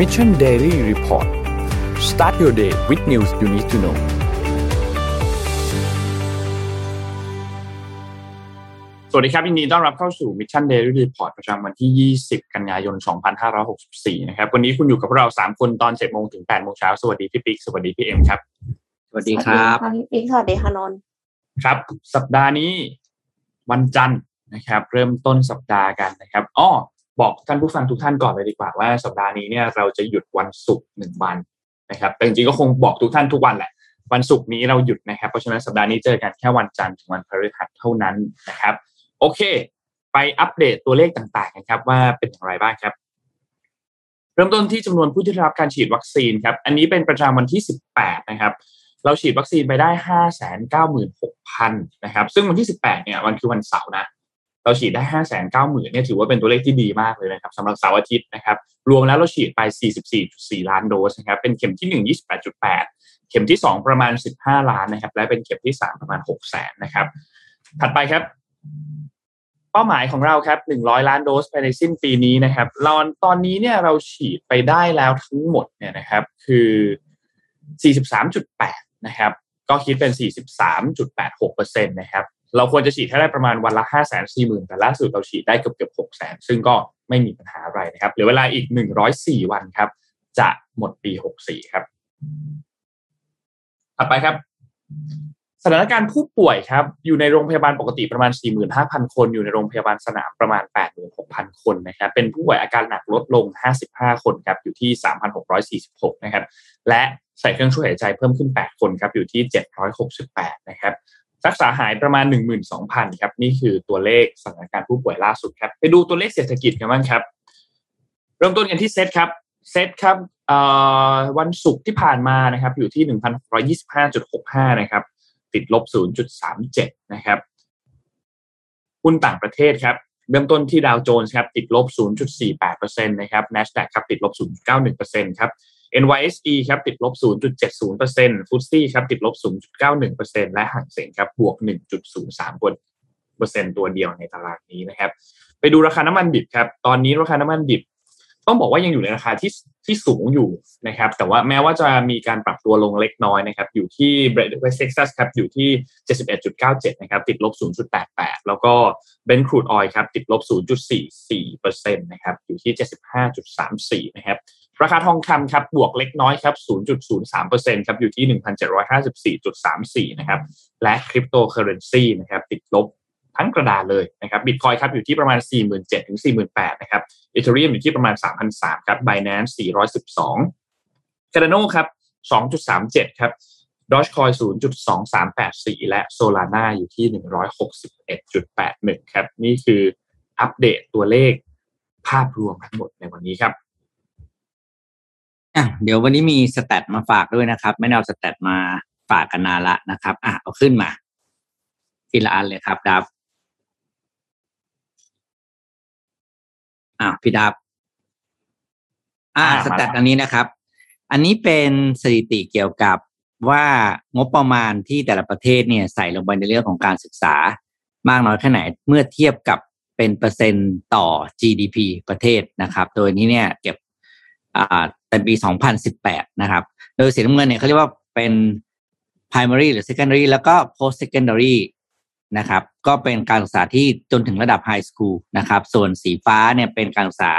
Mission Daily Report start your day with news you need to know สวัสดีครับยินดีต้อนรับเข้าสู่ Mission Daily Report ประจำวันที่ 20 กันยายน 2564 นะครับ วันนี้คุณอยู่กับพวกเรา 3 คนตอน 7 โมงถึง 8 โมงเช้า สวัสดีพี่ปิ๊ก สวัสดีพี่เอ็มครับ สวัสดีครับสวัสดีค่ะพี่ปิ๊กสวัสดีค่ะนนท์ครับ สัปดาห์นี้วันจันทร์นะครับ เริ่มต้นสัปดาห์กันนะครับ อ้อ บอกท่านผู้ฟังทุกท่านก่อนเลยดีกว่าว่าสัปดาห์นี้เนี่ยเราจะหยุดวันศุกร์หนึ่งวันนะครับแต่จริงๆก็คงบอกทุกท่านทุกวันแหละวันศุกร์นี้เราหยุดนะครับ เพราะฉะนั้นสัปดาห์นี้เจอกันแค่วันจันทร์ถึงวันพฤหัสเท่านั้นนะครับ โอเค ไปอัปเดตตัวเลขต่างๆกันครับ ว่าเป็นอย่างไรบ้างครับ เริ่มต้นที่จำนวนผู้ที่ได้รับการฉีดวัคซีนครับ อันนี้เป็นประจำวันที่ 18 นะครับ เราฉีดวัคซีนไปได้ 596,000 นะครับ ซึ่งวันที่ 18 เนี่ยวันคือวันเสาร์นะ เราฉีดได้590,000เนี่ยถือว่าเป็นตัวเลขที่ดีมากเลยนะครับสำหรับเสาร์อาทิตย์นะครับ รวมแล้วเราฉีดไป 44.4 ล้านโดสนะครับ เป็นเข็มที่ 1 28.8 เข็มที่ 2 ประมาณ 15 ล้านนะครับ และเป็นเข็มที่ 3 ประมาณ 6 แสนนะครับ ถัดไปครับ เป้าหมายของเราครับ 100 ล้านโดสภายในสิ้นปีนี้นะครับเราตอนนี้เนี่ยเราฉีดไปได้แล้วทั้งหมดเนี่ยนะครับ คือ 43.8 นะครับ ก็คิดเป็น 43.86%นะครับ เราควรจะฉีดให้ได้ประมาณวันละ5 4 0 0 0 0แต่ล่าสุดเราฉีดได้เกือบเกือบ6 0 0 0 0ซึ่งก็ไม่มีปัญหาอะไรนะครับเหลือเวลาอีก 104 วันครับ จะหมดปี 64 ครับถัดไปครับ สถานการณ์ผู้ป่วยครับ อยู่ในโรงพยาบาลปกติประมาณ 45,000 คน อยู่ในโรงพยาบาลสนามประมาณ 86,000 คนนะครับเป็นผู้ป่วยอาการหนักลดลง 55 คนครับอยู่ที่ 3,646 นะครับ และใส่เครื่องช่วยหายใจเพิ่มขึ้น 8 คนครับอยู่ที่ 768 นะครับ รักษาหายประมาณ 12,000ครับนี่คือตัวเลขสถานการณ์ผู้ป่วยล่าสุดครับไปดูตัวเลขเศรษฐกิจกันบ้างครับ เริ่มต้นกันที่เซตครับเซตครับวันศุกร์ที่ผ่านมานะครับอยู่ที่1,125.65 นะครับ ติดลบ 0.37 นะครับหุ้นต่างประเทศครับเริ่มต้นที่ดาวโจนส์ครับติดลบ 0.48%นะครับ NASDAQ ครับติดลบ 0.91%ครับ NYSE ครับติดลบ 0.70% f t s e ครับติดลบ 0.91%และฮั่งเส็งครับบวก 1.03เปอร์เซ็นต์ตัวเดียวในตลาดนี้นะครับ ไปดูราคาน้ำมันดิบครับ ตอนนี้ราคาน้ำมันดิบ ต้องบอกว่ายังอยู่ในราคาที่ที่สูงอยู่นะครับ แต่ว่าแม้ว่าจะมีการปรับตัวลงเล็กน้อยนะครับ อยู่ที่เบรนท์เวสต์เท็กซัสครับอยู่ที่ 71.97 นะครับ ติดลบ 0.88 แล้วก็เบนครูดออยครับ ติดลบ 0.44%นะครับ อยู่ที่ 75.34 นะครับ ราคาทองคำครับ บวกเล็กน้อยครับ 0.03%ครับ อยู่ที่ 1,754.34 นะครับ และคริปโตเคอเรนซีนะครับ ติดลบ ทั้งกระดาษเลยนะครับบิตคอยครับอยู่ที่ประมาณ 47,000ถึง48,000นะครับอีเทเรียมอยู่ที่ประมาณ 3,300ครับ Binance 412 Cardano ครับ 2.37 ครับดอชคอย0.2384 และ Solana อยู่ที่ 161.81 ครับ นี่คืออัปเดตตัวเลขภาพรวมทั้งหมดในวันนี้ครับอะเดี๋ยววันนี้มี stat มาฝากด้วยนะครับ ไม่ได้เอา stat มาฝากกันนานละนะครับ อะเอาขึ้นมาทีละอันเลยครับดับ อ่าพี่ดับ อ่าอ่าสแตทมาอันนี้นะครับ อันนี้เป็นสถิติเกี่ยวกับว่างบประมาณที่แต่ละประเทศเนี่ยใส่ลงไปในเรื่องของการศึกษามากน้อยแค่ไหนเมื่อเทียบกับเป็นเปอร์เซ็นต์ต่อ GDP ประเทศนะครับ โดยนี้เนี่ยเก็บอ่าเป็นปี 2018 นะครับ โดยสีน้ำเงินเนี่ยเขาเรียกว่าเป็น primary หรือ secondary แล้วก็ post secondary นะครับก็เป็นการศึกษาที่จนถึงระดับ high school นะครับส่วนสีฟ้าเนี่ยเป็นการศึกษา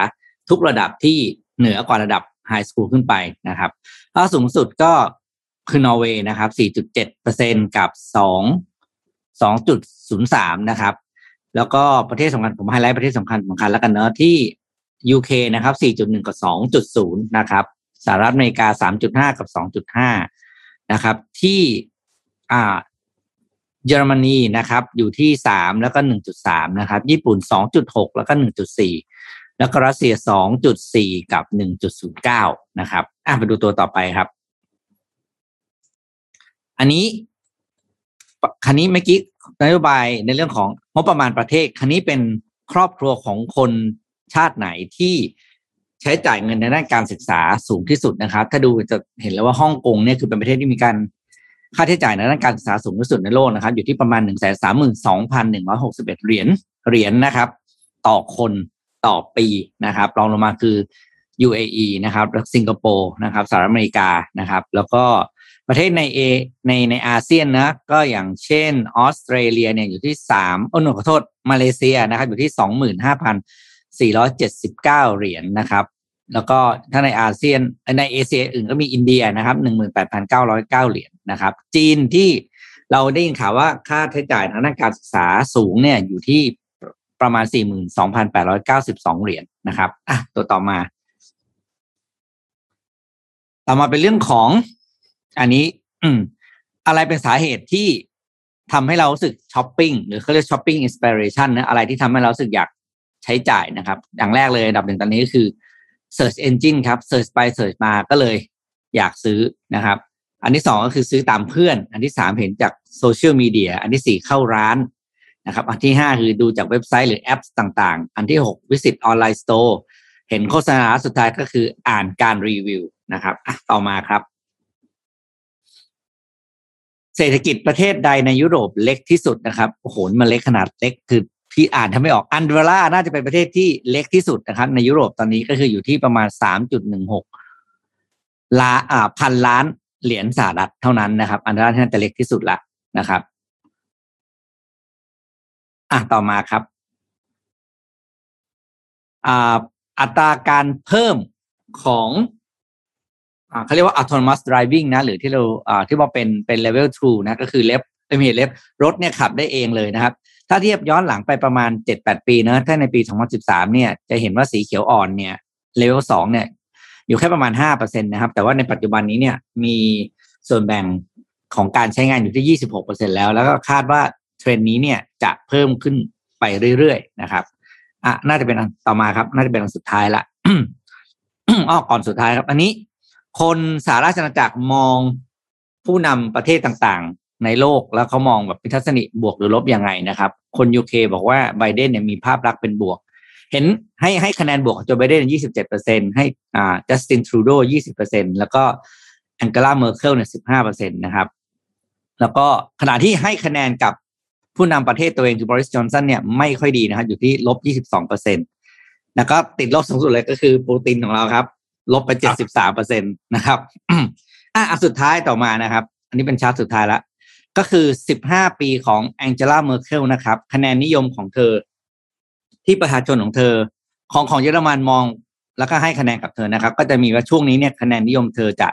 ทุกระดับที่เหนือกว่าระดับ high school ขึ้นไปนะครับถ้าสูงสุดก็คือนอร์เวย์นะครับ 4.7%กับ 2 2.03 นะครับ แล้วก็ประเทศสำคัญผมไฮไลท์ประเทศสำคัญสำคัญแล้วกันเนอะที่ UK นะครับ 4.1 กับ 2.0 นะครับสหรัฐอเมริกา 3.5 กับ 2.5 นะครับ ที่อ่า เยอรมนีนะครับอยู่ที่3แล้วก็1.3นะครับญี่ปุ่น2.6แล้วก็1.4แล้วก็รัสเซีย2.4กับ1.09นะครับอะไปดูตัวต่อไปครับ อันนี้คันนี้เมื่อกี้นโยบายในเรื่องของงบประมาณประเทศคันนี้เป็นครอบครัวของคนชาติไหนที่ใช้จ่ายเงินในด้านการศึกษาสูงที่สุดนะครับ ถ้าดูจะเห็นแล้วว่าฮ่องกงเนี่ยคือเป็นประเทศที่มีการ ค่าใช้จ่ายในด้านการศึกษาสูงที่สุดในโลกนะครับอยู่ที่ประมาณหนึ่งแสนสามหมื่นสองพันหนึ่งร้อยหกสิบเอ็ดเหรียญเหรียญนะครับ ต่อคนต่อปีนะครับรองลงมาคือ UAE นะครับสิงคโปร์นะครับสหรัฐอเมริกานะครับ แล้วก็ประเทศในเอในในอาเซียนนะก็อย่างเช่นออสเตรเลียเนี่ยอยู่ที่สามโอ้หนูขอโทษมาเลเซียนะครับอยู่ที่สองหมื่นห้าพันสี่ร้อยเจ็ดสิบเก้าเหรียญนะครับ แล้วก็ถ้าในอาเซียนในเอเชียอื่นก็มีอินเดียนะครับหนึ่งหมื่นแปดพันเก้าร้อยเก้าเหรียญนะครับ จีนที่เราได้ยินข่าวว่าค่าใช้จ่ายทางด้านการศึกษาสูงเนี่ยอยู่ที่ประมาณสี่หมื่นสองพันแปดร้อยเก้าสิบสองเหรียญนะครับ อะ ตัวต่อมา ต่อมาเป็นเรื่องของ อันนี้ อืม อะไรเป็นสาเหตุที่ทำให้เราสึกช้อปปิ้งหรือเขาเรียก shopping inspiration นะอะไรที่ทำให้เราสึกอยากใช้จ่ายนะครับ อย่างแรกเลยอันดับหนึ่งตอนนี้ก็คือ Search Engine ครับ Search ไป Search มาก็เลยอยากซื้อนะครับ อันที่สองก็คือซื้อตามเพื่อน อันที่สามเห็นจากโซเชียลมีเดียอันที่สี่เข้าร้านนะครับ อันที่ห้าคือดูจากเว็บไซต์หรือแอปต่างๆ อันที่หก visit online store เห็นโฆษณาสุดท้ายก็คืออ่านการรีวิวนะครับต่อมาครับ เศรษฐกิจประเทศใดในยุโรปเล็กที่สุดนะครับโอ้โหมันเล็กขนาดเล็กคือ พี่อ่านทำไม่ออกอันเดร่าน่าจะเป็นประเทศที่เล็กที่สุดนะครับ ในยุโรปตอนนี้ก็คืออยู่ที่ประมาณสามจุดหนึ่งหกล้าอ่าพันล้านเหรียญสหรัฐเท่านั้นนะครับ อันเดร่าที่น่าจะเล็กที่สุดละนะครับ อะต่อมาครับอ่าอัตราการเพิ่มของอเขาเรียกว่า autonomous driving นะ หรือที่เราที่บอกเป็นเป็น level 2นะ ก็คือเล็บไม่ใช่เล็บรถเนี่ยขับได้เองเลยนะครับ ถ้าเทียบย้อนหลังไปประมาณ 7-8 ปีเนะถ้าในปี 2013 เนี่ยจะเห็นว่าสีเขียวอ่อนเนี่ย level 2เนี่ยอยู่แค่ประมาณ 5%นะครับ แต่ว่าในปัจจุบันนี้เนี่ยมีส่วนแบ่งของการใช้งานอยู่ที่ 26%แล้ว แล้วก็คาดว่าเทรนด์นี้เนี่ยจะเพิ่มขึ้นไปเรื่อยๆนะครับอะน่าจะเป็นต่อมาครับ น่าจะเป็นอันสุดท้ายละอ้อก่อนสุดท้ายครับ อันนี้ คนสหราชอาณาจักรมองผู้นำประเทศต่างๆ ในโลกแล้วเขามองแบบทัศนคติบวกหรือลบยังไงนะครับ คนยูเคบอกว่าไบเดนเนี่ยมีภาพลักษณ์เป็นบวก เห็นให้ให้คะแนนบวกของโจไบเดนยี่สิบเจ็ดเปอร์เซ็นต์ให้อ่าจัสตินทรูโดยี่สิบเปอร์เซ็นต์แล้วก็แองเกลาเมอร์เคิลเนี่ยสิบห้าเปอร์เซ็นต์นะครับ แล้วก็ขณะที่ให้คะแนนกับผู้นำประเทศตัวเองคือบอริสจอห์นสันเนี่ยไม่ค่อยดีนะครับอยู่ที่ลบยี่สิบสองเปอร์เซ็นต์แล้วก็ติดลบสูงสุดเลยก็คือปูตินของเราครับ ลบไปเจ็ดสิบสามเปอร์เซ็นต์นะครับอะสุดท้ายต่อมานะครับ อันนี้เป็นชาร์ตสุดท้ายละ ก็คือสิบห้าปีของแองเจล่าเมอร์เคิลนะครับ คะแนนนิยมของเธอ ที่ประชาชนของเธอ ของของเยอรมันมองแล้วก็ให้คะแนนกับเธอนะครับ ก็จะมีว่าช่วงนี้เนี่ยคะแนนนิยมเธอจะ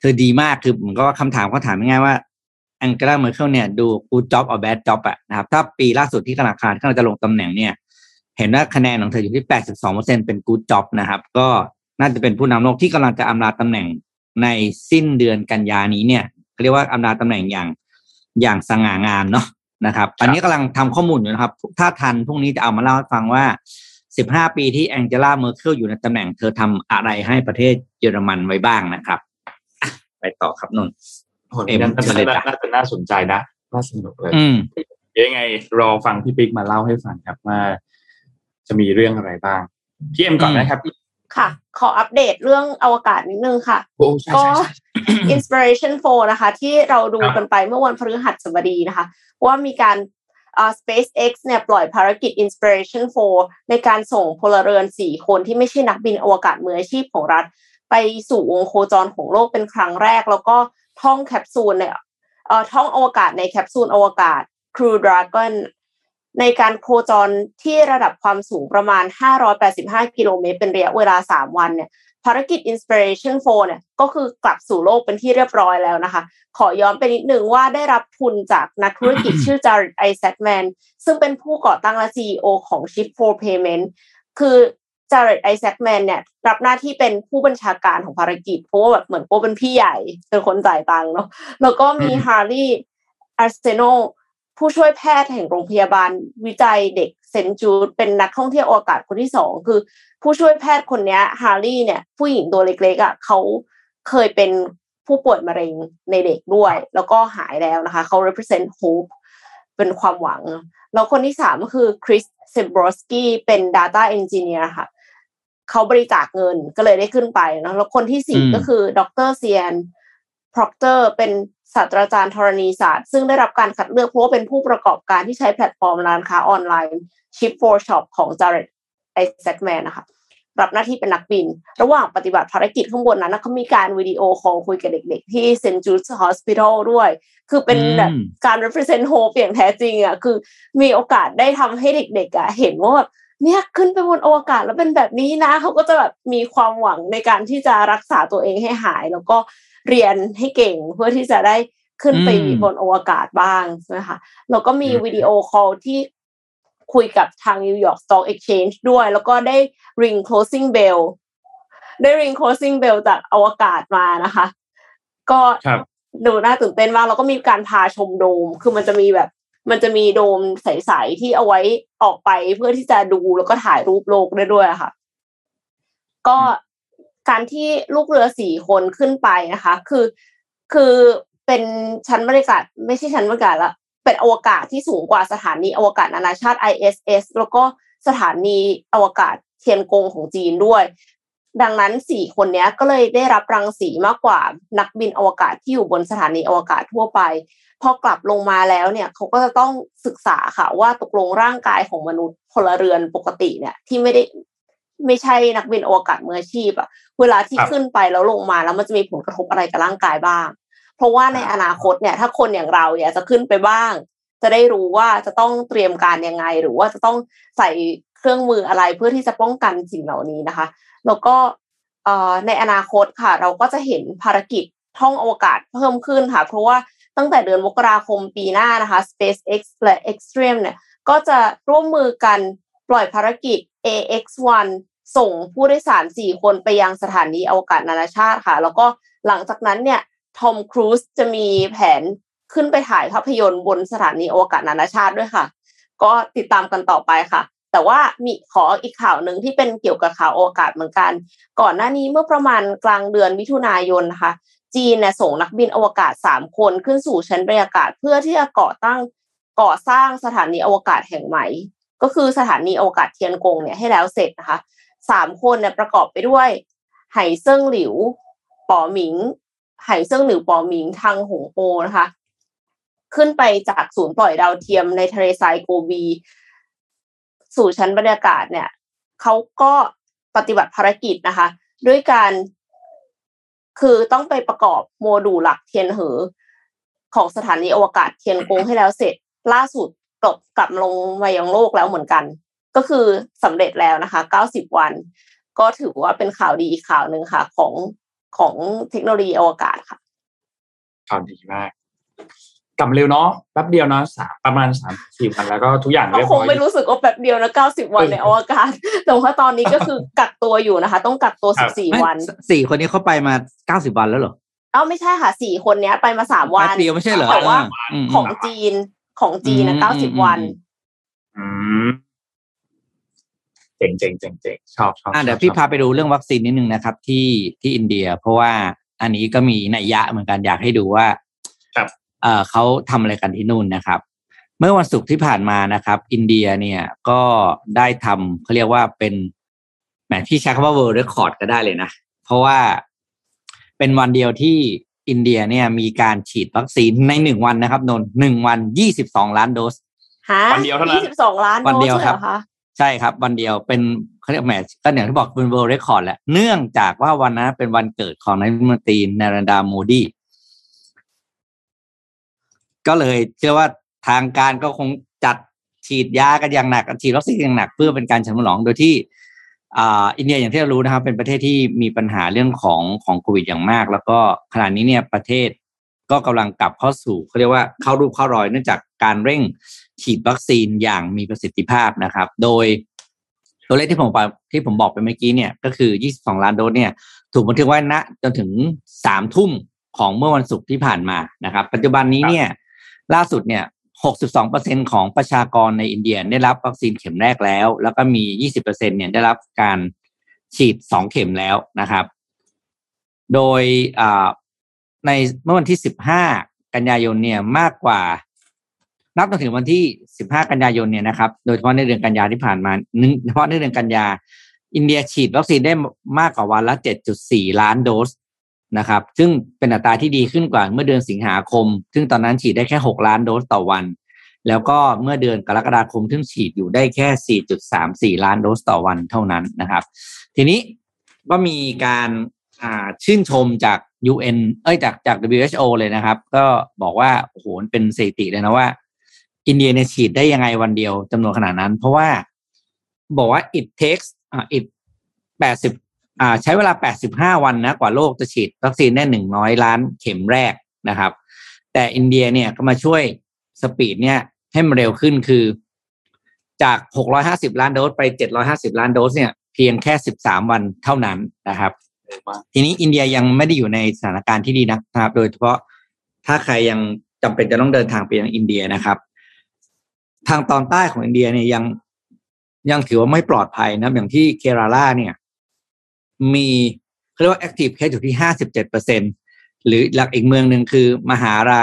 เธอดีมากคือเหมือนก็คำถามเขาถามง่ายๆว่าแองเกลาเมอร์เคิลเนี่ยดู good job or bad job อะนะครับ ถ้าปีล่าสุดที่ธนาคารที่เราจะลงตำแหน่งเนี่ย เห็นว่าคะแนนของเธออยู่ที่ 82%เป็น good job นะครับ ก็น่าจะเป็นผู้นำโลกที่กำลังจะอำลาตำแหน่งในสิ้นเดือนกันยานี้เนี่ย เรียกว่าอำลาตำแหน่งอย่างอย่างสง่างามเนาะนะครับอันนี้กำลังทำข้อมูลอยู่นะครับ ถ้าทันพรุ่งนี้จะเอามาเล่าให้ฟังว่า 15 ปีที่แองเจล่าเมอร์เคิลอยู่ในตำแหน่งเธอทำอะไรให้ประเทศเยอรมันไว้บ้างนะครับไปต่อครับนนโอ้ยน่าจะน่าจะน่าสนใจนะน่าสนุกเลยอืมยังไงรอฟังพี่ปิ๊กมาเล่าให้ฟังครับว่าจะมีเรื่องอะไรบ้างพี่เอ็มก่อนนะครับ ค่ะ ขออัปเดตเรื่องอวกาศนิดนึงค่ะโอ้ใช่ก็ใช่ใช่ Inspiration 4 นะคะ ที่เราดูครับกันไปเมื่อวันพฤหัสบดีนะคะ ว่ามีการอ่า SpaceX เนี่ยปล่อยภารกิจ Inspiration 4 ในการส่งพลเรือน 4 คนที่ไม่ใช่นักบินอวกาศมืออาชีพของรัฐ ไปสู่วงโคจรของโลกเป็นครั้งแรก แล้วก็ท่องแคปซูลเนี่ยเอ่อท่องอวกาศในแคปซูลอวกาศ Crew Dragon ในการโคจรที่ระดับความสูงประมาณ 585 กิโลเมตรเป็นระยะเวลา 3 วันเนี่ยภารกิจ Inspiration 4เนี่ยก็คือกลับสู่โลกเป็นที่เรียบร้อยแล้วนะคะ ขอย้อนไปนิดนึงว่าได้รับทุนจากนักธุรกิจชื่อจาริดไอแซคแมนซึ่งเป็นผู้ก่อตั้งและ CEO ของ Shift for Payment คือจาริดไอแซคแมนเนี่ยรับหน้าที่เป็นผู้บัญชาการของภารกิจ เพราะว่าแบบเหมือนโกเป็นพี่ใหญ่ เป็นคนจ่ายตังค์เนาะแล้วก็มีฮาร์ลีย์อาร์เซโน ผู้ช่วยแพทย์แห่งโรงพยาบาลวิจัยเด็กเซนต์จูดเป็นนักท่องเที่ยวอวกาศคนที่สองคือ ผู้ช่วยแพทย์คนเนี้ยฮาร์ลีย์เนี่ย ผู้หญิงตัวเล็กๆอะเขาเคยเป็นผู้ป่วยมะเร็งในเด็กด้วย แล้วก็หายแล้วนะคะเขา represent hope เป็นความหวัง แล้วคนที่สามก็คือคริสเซมบรอสกี้เป็น Data Engineer ค่ะเขาบริจาคเงินก็เลยได้ขึ้นไปนะแล้วคนที่สี่อืมก็คือดรเซียนพร็อกเตอร์เป็น ศาสตราจารย์ธรณีศาสตร์ ซึ่งได้รับการคัดเลือกเพราะว่าเป็นผู้ประกอบการที่ใช้แพลตฟอร์มร้านค้าออนไลน์ Shift4Shop ของ Jared i s a c m a n นะคะรับหน้าที่เป็นนักบิน ระหว่างปฏิบัติภารกิจข้างบนนั้นเขามีการวิดีโอคอลคุยกับเด็กๆ ที่ St. Jude's Hospital ด้วย คือเป็นแบบการ represent hope อย่างแท้จริงอะคือมีโอกาสได้ทำให้เด็กๆอะเห็นว่าแบบเนี่ยขึ้นไปบนอวกาศแล้วเป็นแบบนี้นะ เขาก็จะแบบมีความหวังในการที่จะรักษาตัวเองให้หาย แล้วก็ เรียนให้เก่งเพื่อที่จะได้ขึ้นไปบนอวกาศบ้างใช่ไหมคะแล้วก็มีวิดีโอคอลที่คุยกับทาง New York Stock Exchange ด้วย แล้วก็ได้ ring closing bell ได้ ring closing bell จากอวกาศมานะคะ ก็ดูน่าตื่นเต้นมากแล้วก็มีการพาชมโดม คือมันจะมีแบบ มันจะมีโดมใสๆที่เอาไว้ออกไปเพื่อที่จะดูแล้วก็ถ่ายรูปโลกได้ด้วยค่ะ ก็ การที่ลูกเรือสี่คนขึ้นไปนะคะ คือคือเป็นชั้นบรรยากาศไม่ใช่ชั้นบรรยากาศละเป็นอวกาศที่สูงกว่าสถานีอวกาศนานาชาติ ISS แล้วก็สถานีอวกาศเทียนกงของจีนด้วย ดังนั้นสี่คนนี้ก็เลยได้รับรังสีมากกว่านักบินอวกาศที่อยู่บนสถานีอวกาศทั่วไปพอกลับลงมาแล้วเนี่ยเขาก็จะต้องศึกษาค่ะว่าตกลงร่างกายของมนุษย์พลเรือนปกติเนี่ยที่ไม่ได้ ไม่ใช่นักบินอวกาศมืออาชีพอะเวลาที่ขึ้นไปแล้วลงมาแล้วมันจะมีผลกระทบอะไรกับร่างกายบ้าง เพราะว่าในอนาคตเนี่ย ถ้าคนอย่างเราอยากจะขึ้นไปบ้าง จะได้รู้ว่าจะต้องเตรียมการยังไง หรือว่าจะต้องใส่เครื่องมืออะไรเพื่อที่จะป้องกันสิ่งเหล่านี้นะคะ แล้วก็ในอนาคตค่ะ เราก็จะเห็นภารกิจท่องอวกาศเพิ่มขึ้นค่ะ เพราะว่าตั้งแต่เดือนมกราคมปีหน้านะคะ SpaceX และ Extreme เนี่ยก็จะร่วมมือกันปล่อยภารกิจ AX1 ส่งผู้โดยสารสี่คนไปยังสถานีอวกาศนานาชาติค่ะ แล้วก็หลังจากนั้นเนี่ยทอมครูซจะมีแผนขึ้นไปถ่ายภาพยนตร์บนสถานีอวกาศนานาชาติด้วยค่ะ ก็ติดตามกันต่อไปค่ะ แต่ว่ามีขออีกข่าวหนึ่งที่เป็นเกี่ยวกับข่าวอวกาศเหมือนกัน ก่อนหน้านี้เมื่อประมาณกลางเดือนมิถุนายนนะคะจีนเนี่ยส่งนักบินอวกาศสามคนขึ้นสู่ชั้นบรรยากาศเพื่อที่จะก่อตั้งก่อสร้างสถานีอวกาศแห่งใหม่ ก็คือสถานีอวกาศเทียนกงเนี่ยให้แล้วเสร็จนะคะ สามคนเนี่ยประกอบไปด้วยไหเซิ่งหลิวป๋อหมิงไหเซิ่งหลิวป๋อหมิงทางหงโปนะคะ ขึ้นไปจากศูนย์ปล่อยดาวเทียมในทะเลทรายโกบี สู่ชั้นบรรยากาศเนี่ยเขาก็ปฏิบัติภารกิจนะคะ ด้วยการคือต้องไปประกอบโมดูลหลักเทียนเหอ ของสถานีอวกาศเทียนกงให้แล้วเสร็จล่าสุดกลับกลับลงมายังโลกแล้วเหมือนกัน ก็คือสำเร็จแล้วนะคะ 90 วัน ก็ถือว่าเป็นข่าวดีอีกข่าวหนึ่งค่ะ ของของเทคโนโลยีอวกาศค่ะข่าวดีมากกลับเร็วเนาะแป๊บเดียวเนาะสามประมาณสามสี่วันแล้วก็ทุกอย่างเรียบร้อยคงไม่รู้สึกว่าแป๊บเดียวนะเก้าสิบวันในอวกาศแต่ว่าตอนนี้ก็คือกักตัวอยู่นะคะ ต้องกักตัวสิบสี่วันสี่คนนี้เขาไปมาเก้าสิบวันแล้วเหรอเอ้าไม่ใช่ค่ะสี่คนเนี้ยไปมาสามวันเดียวไม่ใช่เหรอแต่ว่าของจีนของจีนนะเก้าสิบวัน อืม เจ๋งเจ๋งเจ๋งเจ๋งชอบชอบอ่าเดี๋ยวพี่พาไปดูเรื่องวัคซีนนิดนึงนะครับ ที่ที่อินเดีย เพราะว่าอันนี้ก็มีนัยยะเหมือนกันอยากให้ดูว่าครับเอ่อเขาทำอะไรกันที่นู่นนะครับ เมื่อวันศุกร์ที่ผ่านมานะครับ อินเดียเนี่ยก็ได้ทำเขาเรียกว่าเป็นแหมที่ใช้คำว่า world record ก็ได้เลยนะ เพราะว่าเป็นวันเดียวที่อินเดียเนี่ยมีการฉีดวัคซีนในหนึ่งวันนะครับ นนหนึ่งวันยี่สิบสองล้านโดสวันเดียวเท่านั้นยี่สิบสองล้านวันเดียวครับ ใช่ครับ วันเดียวเป็นเขาเรียกแมทก็อย่างที่บอกเป็น World Record แหละเนื่องจากว่าวันนั้นเป็นวันเกิดของนายกรัฐมนตรีนเรนทราโมดีก็เลยเชื่อว่าทางการก็คงจัดฉีดยากันอย่างหนักฉีดวัคซีนอย่างหนักเพื่อเป็นการฉลองโดยที่อ่าอินเดียอย่างที่เรารู้นะครับ เป็นประเทศที่มีปัญหาเรื่องของของโควิดอย่างมาก แล้วก็ขณะนี้เนี่ยประเทศก็กำลังกลับเข้าสู่เขาเรียกว่าเข้ารูปเข้ารอยเนื่องจากการเร่ง ฉีดวัคซีนอย่างมีประสิทธิภาพนะครับ โดยตัวเลขที่ผมที่ผมบอกไปเมื่อกี้เนี่ยก็คือ 22 ล้านโดสเนี่ยถูกบันทึกไว้ณจนถึงสามทุ่มของเมื่อวันศุกร์ที่ผ่านมานะครับ ปัจจุบันนี้เนี่ยล่าสุดเนี่ย 62%ของประชากรในอินเดียได้รับวัคซีนเข็มแรกแล้ว แล้วก็มี 20%เนี่ยได้รับการฉีด 2 เข็มแล้วนะครับ โดยในเมื่อวันที่ 15 กันยายนเนี่ยมากกว่า นับจนถึงวันที่ 15 กันยายนเนี่ยนะครับ โดยเฉพาะในเดือนกันยาที่ผ่านมาเฉพาะในเดือนกันยา อินเดียฉีดวัคซีนได้มากกว่าวันละ 7.4 ล้านโดสนะครับ ซึ่งเป็นอัตราที่ดีขึ้นกว่าเมื่อเดือนสิงหาคม ซึ่งตอนนั้นฉีดได้แค่ 6 ล้านโดสต่อวัน แล้วก็เมื่อเดือนกรกฎาคมทึ่งฉีดอยู่ได้แค่ 4.34 ล้านโดสต่อวันเท่านั้นนะครับ ทีนี้ก็มีการชื่นชมจาก UN เอ้ยจากจาก WHO เลยนะครับ ก็บอกว่าโอ้โหเป็นสถิติเลยนะว่า อินเดียเนี่ยฉีดได้ยังไงวันเดียวจำนวนขนาดนั้น เพราะว่าบอกว่า it takes อ่า it 80อ่า ใช้เวลา85วันนะ กว่าโลกจะฉีดวัคซีนได้100ล้านเข็มแรกนะครับ แต่อินเดียเนี่ยก็มาช่วยสปีดเนี่ยให้มันเร็วขึ้นคือ จาก650ล้านโดสไป750ล้านโดสเนี่ยเพียงแค่13วันเท่านั้นนะครับ ทีนี้อินเดียยังไม่ได้อยู่ในสถานการณ์ที่ดีนะครับ โดยเฉพาะถ้าใครยังจำเป็นจะต้องเดินทางไปยังอินเดียนะครับ ทางตอนใต้ของอินเดียเนี่ยยังยังถือว่าไม่ปลอดภัยนะอย่างที่เคราลาเนี่ย มีเขาเรียกว่า active case อยู่ที่ห้าสิบเจ็ดเปอร์เซ็นหรือหลักอีกเมืองหนึ่งคือ มหารา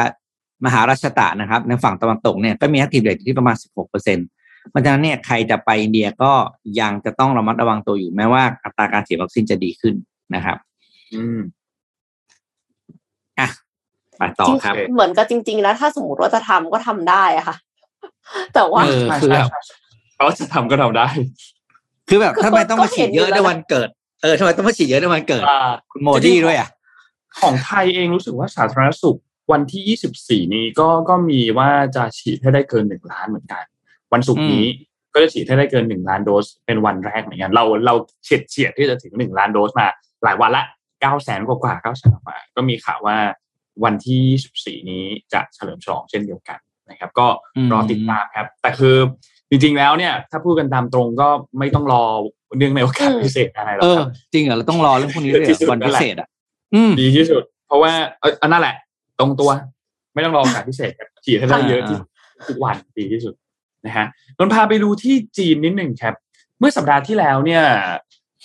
มหาราชตะนะครับ ในฝั่งตะวันตกเนี่ยก็มี active rate อยู่ที่ประมาณสิบหกเปอร์เซ็นเพราะฉะนั้นเนี่ยใครจะไปอินเดียก็ยังจะต้องระมัดระวังตัวอยู่แม้ว่าอัตราการฉีดวัคซีนจะดีขึ้นนะครับ อืมอะไปต่อจริงครับ เหมือนกับจริง ๆ แล้วถ้าสมมติว่าจะทำก็ทำได้อะค่ะ แต่ว่าเออใช่คือใช่แบบใช่เขาจะทำก็ทำได้ คือแบบทำไมต้องมาฉีดเยอะก็เห็นอยู่ในแล้ววันเกิด เออทำไมต้องมาฉีดเยอะในวันเกิดอ่าคุณโมดี้ด้วยอะ ของไทยเองรู้สึกว่าสาธารณสุขวันที่24นี้ก็ก็มีว่าจะฉีดให้ได้เกินหนึ่งล้านเหมือนกัน วันศุกร์นี้ก็จะฉีดให้ได้เกินหนึ่งล้านโดสเป็นวันแรกเหมือนกันเราเราเฉียดเฉียดที่จะถึงหนึ่งล้านโดสมา หลายวันละเก้าแสนกว่ากว่าเก้าแสนกว่าก็มีข่าวว่าวันที่24นี้จะเฉลิมฉลองเช่นเดียวกัน นะครับ ก็อืมรอติดตามครับ แต่คือจริงๆแล้วเนี่ย ถ้าพูดกันตามตรงก็ไม่ต้องรอเนื่องในโอกาสอืมพิเศษอะไรหรอกเอคอรับจริงเหรอเราต้องรอเรื่องพวกนี้ด้วยเหรที่สุอดวันนั่พินแหละเศษอะอืมดีที่สุด เพราะว่าเอออันนั่นแหละ ตรงตัว ไม่ต้องรอโอกาสพิเศษครับฉีดให้ได้เยอะที่สุดทุกวันดีที่สุดนะฮะนนท์พาไปดูที่จีนนิดหนึ่งครับ เมื่อสัปดาห์ที่แล้วเนี่ย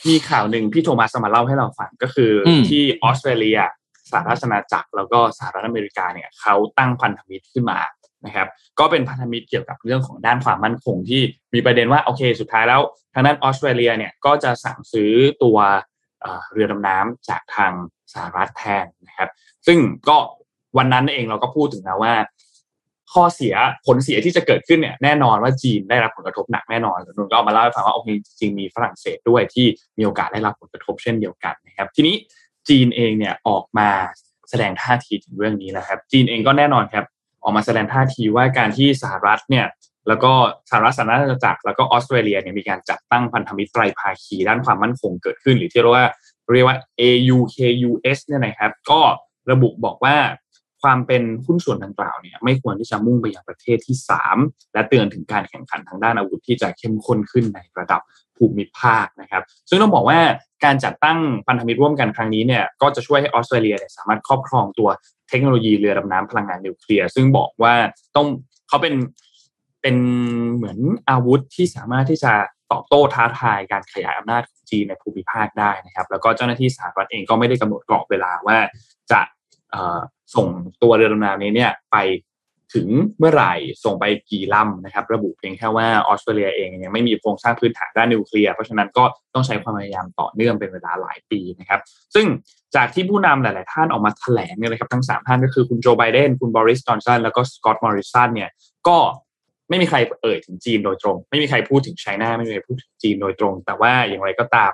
มีข่าวหนึ่งพี่โทมัสมาเล่าให้เราฟังก็คืออมที่ออสเตรเลียสหราชอาณาจักรแล้วก็สหรัฐอเมริกาเนี่ยเขาตั้งพันธมิตรขึ้นมา นะครับก็เป็นพันธมิตรเกี่ยวกับเรื่องของด้านความมั่นคงที่มีประเด็นว่าโอเค สุดท้ายแล้วทางด้านออสเตรเลียเนี่ยก็จะสั่งซื้อตัวเรือดำน้ำจากทางสหรัฐแทนนะครับ ซึ่งก็วันนั้นเองเราก็พูดถึงนะว่า ข้อเสียผลเสียที่จะเกิดขึ้นเนี่ยแน่นอนว่าจีนได้รับผลกระทบหนักแน่นอนนุ่นก็เอามาเล่าให้ฟังว่าโอเคจริงมีฝรั่งเศสด้วยที่มีโอกาสได้รับผลกระทบเช่นเดียวกันนะครับ ทีนี้จีนเองเนี่ยออกมาแสดงท่าทีถึงเรื่องนี้นะครับ จีนเองก็แน่นอนครับ ออกมาแสดงท่าทีว่าการที่สหรัฐเนี่ยแล้วก็สหรัฐสหราชอาณาจักรแล้วก็ออสเตรเลียเนี่ยมีการจัดตั้งพันธมิตรไตรภาคีด้านความมั่นคงเกิดขึ้น หรือที่เรียกว่าเรียกว่า AUKUS เนี่ยนะครับ ก็ระบุบอกว่าความเป็นหุ้นส่วนดังกล่าวเนี่ยไม่ควรที่จะมุ่งไปยังประเทศที่ 3 และเตือนถึงการแข่งขันทางด้านอาวุธที่จะเข้มข้นขึ้นในระดับ ภูมิภาคนะครับซึ่งต้องบอกว่าการจัดตั้งพันธมิตรร่วมกันครั้งนี้เนี่ยก็จะช่วยให้ออสเตรเลียเนี่ยสามารถครอบครองตัวเทคโนโลยีเรือดำน้ำพลังงานนิวเคลียร์ซึ่งบอกว่าต้องเขาเป็นเป็นเหมือนอาวุธที่สามารถที่จะตอบโต้ท้าทายการขยายอำนาจของจีนในภูมิภาคได้นะครับ แล้วก็เจ้าหน้าที่สหรัฐเองก็ไม่ได้กำหนดกรอบเวลาว่าจะส่งตัวเรือดำน้ำนี้เนี่ยไป ถึงเมื่อไหร่ส่งไปกี่ลำนะครับ ระบุเพียงแค่ว่าออสเตรเลียเองยังไม่มีโครงสร้างพื้นฐานด้านนิวเคลียร์เพราะฉะนั้นก็ต้องใช้ความพยายามต่อเนื่องเป็นเวลาหลายปีนะครับ ซึ่งจากที่ผู้นำหลาย ๆ ท่านออกมาแถลงเนี่ยนะครับทั้งสามท่านก็คือคุณโจไบเดนคุณบริสจอนสันแล้วก็สกอตต์มอริสันเนี่ยก็ไม่มีใครเอ่ยถึงจีนโดยตรง ไม่มีใครพูดถึงไชน่าไม่มีใครพูดถึงจีนโดยตรง แต่ว่าอย่างไรก็ตาม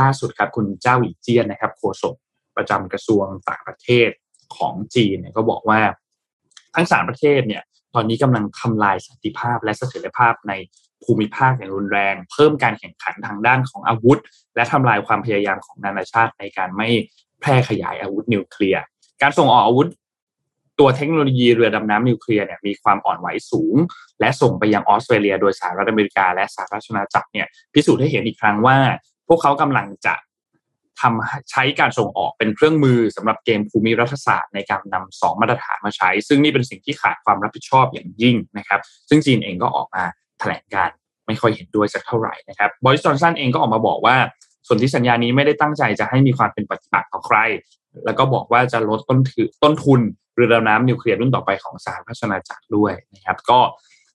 ล่าสุดครับคุณเจ้าหลีเจียนนะครับโฆษกประจำกระทรวงต่างประเทศของจีนเนี่ยก็บอกว่า ทั้งสามประเทศเนี่ยตอนนี้กำลังทำลายสันติภาพและเสถียรภาพในภูมิภาคอย่างรุนแรง เพิ่มการแข่งขันทางด้านของอาวุธ และทำลายความพยายามของนานาชาติในการไม่แพร่ขยายอาวุธนิวเคลียร์การส่งออกอาวุธ ตัวเทคโนโลยีเรือดำน้ำนิวเคลียร์เนี่ยมีความอ่อนไหวสูง และส่งไปยังออสเตรเลีย โดยสหรัฐอเมริกา และสหราชอาณาจักรเนี่ยพิสูจน์ให้เห็นอีกครั้งว่า พวกเขากำลังจะ ทำใช้การส่งออกเป็นเครื่องมือสำหรับเกมภูมิรัฐศาสตร์ในการนำสองมาตรฐานมาใช้ ซึ่งนี่เป็นสิ่งที่ขาดความรับผิดชอบอย่างยิ่งนะครับ ซึ่งจีนเองก็ออกมาแถลงการไม่ค่อยเห็นด้วยสักเท่าไหร่นะครับบริสจอนสันเองก็ออกมาบอกว่าส่วนที่สัญญานี้ไม่ได้ตั้งใจจะให้มีความเป็นปฏิปักษ์ต่อใคร แล้วก็บอกว่าจะลดต้นถือต้นทุนเรือดำน้ำนิวเคลียร์รุ่นต่อไปของสหรัฐอาณาจักรด้วยนะครับ ก็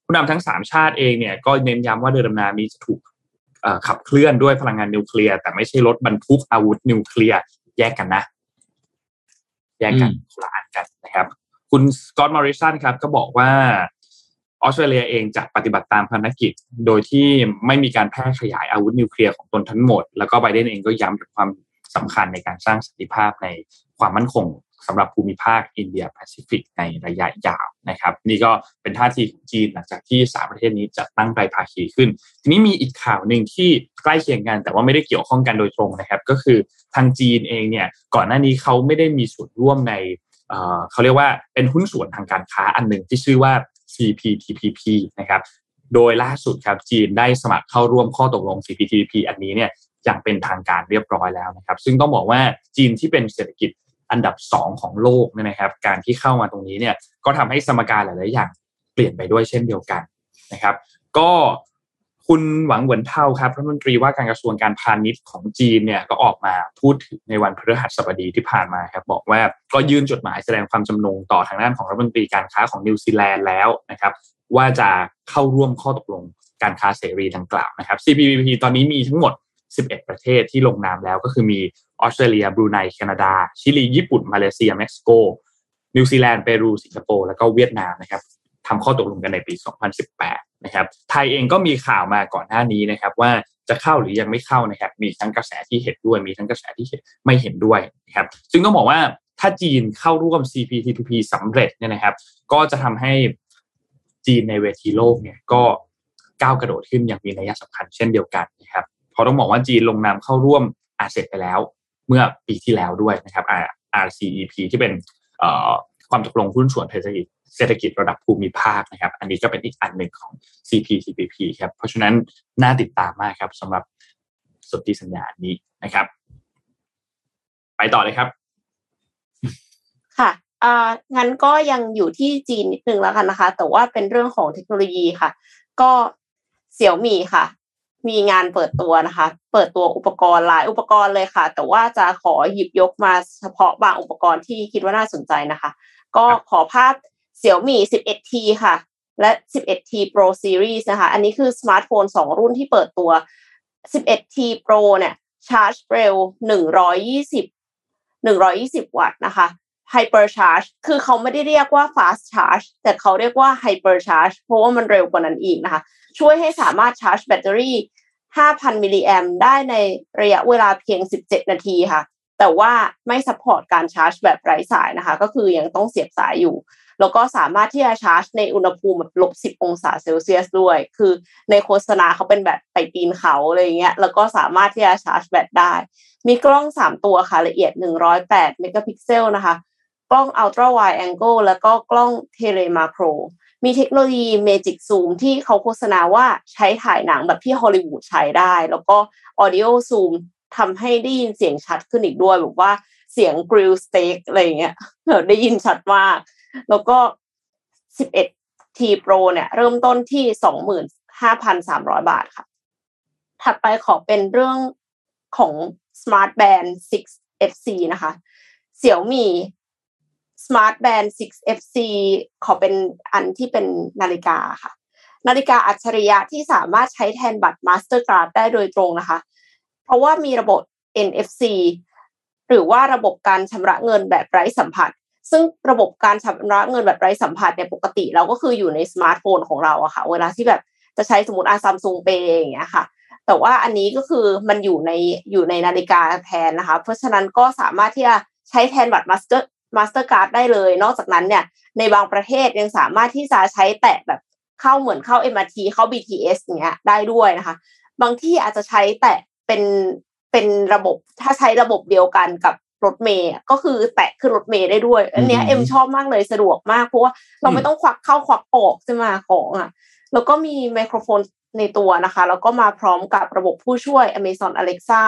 ผู้นำทั้งสามชาติเองเนี่ยก็เน้นย้ำว่าเรือดำน้ำนี้จะถูก ขับเคลื่อนด้วยพลังงานนิวเคลียร์แต่ไม่ใช่รถบรรทุกอาวุธนิวเคลียร์แยกกันนะ แยกกันคนละอันกันนะครับ คุณสกอตต์มอริสันครับ ก็บอกว่าออสเตรเลียเองจะปฏิบัติตามภารกิจ โดยที่ไม่มีการแพร่ขยายอาวุธนิวเคลียร์ของตนทั้งหมด แล้วก็ไบเดนเองก็ย้ำถึงความสำคัญในการสร้างสันติภาพในความมั่นคง สำหรับภูมิภาคอินเดียแปซิฟิกในระยะยาวนะครับ นี่ก็เป็นท่าทีของจีนหลังจากที่สามประเทศนี้จะตั้งไตรภาคีขึ้น ทีนี้มีอีกข่าวหนึ่งที่ใกล้เคียงกัน แต่ว่าไม่ได้เกี่ยวข้องกันโดยตรงนะครับ ก็คือทางจีนเองเนี่ยก่อนหน้านี้เขาไม่ได้มีส่วนร่วมในเขาเรียกว่าเป็นหุ้นส่วนทางการค้าอันหนึ่งที่ชื่อว่า CPTPP นะครับโดยล่าสุดครับจีนได้สมัครเข้าร่วมข้อตกลง CPTPP อันนี้เนี่ยอย่างเป็นทางการเรียบร้อยแล้วนะครับ ซึ่งต้องบอกว่าจีนที่เป็นเศรษฐกิจ อันดับ 2 ของโลกเนี่ยนะครับ การที่เข้ามาตรงนี้เนี่ยก็ทำให้สมการหลาย ๆ อย่างเปลี่ยนไปด้วยเช่นเดียวกันนะครับ ก็คุณหวังเหวินเท่าครับรัฐมนตรีว่าการกระทรวงการพาณิชย์ของจีนเนี่ยก็ออกมาพูดถึงในวันพฤหัสบดีที่ผ่านมาครับบอกว่าก็ยื่นจดหมายแสดงความจำนงต่อทางด้านของรัฐมนตรีการค้าของนิวซีแลนด์แล้วนะครับ ว่าจะเข้าร่วมข้อตกลงการค้าเสรีดังกล่าวนะครับ CPTPP ตอนนี้มีทั้งหมด 11 ประเทศที่ลงนามแล้วก็คือมี ออสเตรเลียบรูไนแคนาดา ชิลี ญี่ปุ่น มาเลเซีย เม็กซิโก นิวซีแลนด์ เปรู สิงคโปร์ แล้วก็เวียดนามนะครับทำข้อตกลงกันในปี 2018 นะครับ ไทยเองก็มีข่าวมาก่อนหน้านี้นะครับ ว่าจะเข้าหรือยังไม่เข้านะครับ มีทั้งกระแสที่เห็นด้วย มีทั้งกระแสที่ไม่เห็นด้วยนะครับ ซึ่งต้องบอกว่าถ้าจีนเข้าร่วม CPTPP สำเร็จเนี่ยนะครับ ก็จะทำให้จีนในเวทีโลกเนี่ยก็ก้าวกระโดดขึ้นอย่างมีนัยสำคัญเช่นเดียวกันนะครับ เพราะต้องบอกว่าจีนลงนามเข้าร่วมอาเซียนไปแล้ว เมื่อปีที่แล้วด้วยนะครับ RCEP ที่เป็นความตกลงหุ้นส่วนเศรษฐกิจเศรษฐกิจระดับภูมิภาคนะครับ อันนี้ก็เป็นอีกอันหนึ่งของ CPTPP ครับ เพราะฉะนั้นน่าติดตามมากครับสำหรับสนธิสัญญานี้นะครับ ไปต่อเลยครับ ค่ะอ่างั้นก็ยังอยู่ที่จีนนิดนึงแล้วกันนะคะ แต่ว่าเป็นเรื่องของเทคโนโลยีค่ะ ก็เสี่ยวมี่ค่ะ มีงานเปิดตัวนะคะ เปิดตัวอุปกรณ์หลายอุปกรณ์เลยค่ะ แต่ว่าจะขอหยิบยกมาเฉพาะบางอุปกรณ์ที่คิดว่าน่าสนใจนะคะ ก็ขอภาพเสี่ยวมี่ 11T ค่ะ และ 11T Pro Series นะคะ อันนี้คือสมาร์ทโฟนสองรุ่นที่เปิดตัว 11T Pro เนี่ยชาร์จเร็ว 120 120 วัตต์นะคะ Hyper Charge คือเขาไม่ได้เรียกว่า Fast Charge แต่เขาเรียกว่า Hyper Charge เพราะว่ามันเร็วกว่านั้นอีกนะคะ ช่วยให้สามารถชาร์จแบตเตอรี่ 5,000 มิลลิแอมได้ในระยะเวลาเพียง 17 นาทีค่ะ แต่ว่าไม่ support การชาร์จแบบไร้สายนะคะ ก็คือยังต้องเสียบสายอยู่ แล้วก็สามารถที่จะชาร์จในอุณหภูมิแบบลบ 10 องศาเซลเซียสด้วย คือในโฆษณาเขาเป็นแบบไปปีนเขาอะไรเงี้ย แล้วก็สามารถที่จะชาร์จแบตได้ มีกล้อง 3 ตัวค่ะละเอียด 108 เมกะพิกเซลนะคะ กล้อง ultra wide angle แล้วก็กล้อง telemacroมีเทคโนโลยี Magic Zoom ที่เขาโฆษณาว่าใช้ถ่ายหนังแบบที่ฮอลลีวูดใช้ได้ แล้วก็ Audio Zoom ทำให้ได้ยินเสียงชัดขึ้นอีกด้วยแบบว่าเสียง grill สเต็กอะไรเงี้ยได้ยินชัดมาก แล้วก็ 11 T Pro เนี่ย เริ่มต้นที่ 25,300 บาทค่ะ ถัดไปขอเป็นเรื่องของ Smart Band 6 NFC นะคะ เสี่ยวมี่ Smart Band 6 NFC ขอเป็นอันที่เป็นนาฬิกาค่ะ นาฬิกาอัจฉริยะที่สามารถใช้แทนบัตร Mastercard ได้โดยตรงนะคะ เพราะว่ามีระบบ NFC หรือว่าระบบการชำระเงินแบบไร้สัมผัส ซึ่งระบบการชำระเงินแบบไร้สัมผัสเนี่ยปกติเราก็คืออยู่ในสมาร์ทโฟนของเราอะค่ะ เวลาที่แบบจะใช้สมมติอา Samsung Pay อย่างเงี้ยค่ะแต่ว่าอันนี้ก็คือมันอยู่ในอยู่ในนาฬิกาแทนนะคะ เพราะฉะนั้นก็สามารถที่จะใช้แทนบัตร Mastercard ได้เลย นอกจากนั้นเนี่ย ในบางประเทศยังสามารถที่จะใช้แตะแบบเข้าเหมือนเข้า MRT เข้า BTS เงี้ยได้ด้วยนะคะ บางที่อาจจะใช้แตะเป็นเป็นระบบถ้าใช้ระบบเดียวกันกับรถเมย์ก็คือแตะขึ้นรถเมย์ได้ด้วย อันเนี้ยเอ็มชอบมากเลยสะดวกมากเพราะว่าเราไม่ต้องควักเข้าควักออกใช่ไหมของอะแล้วก็มีไมโครโฟนในตัวนะคะ แล้วก็มาพร้อมกับระบบผู้ช่วย Amazon Alexa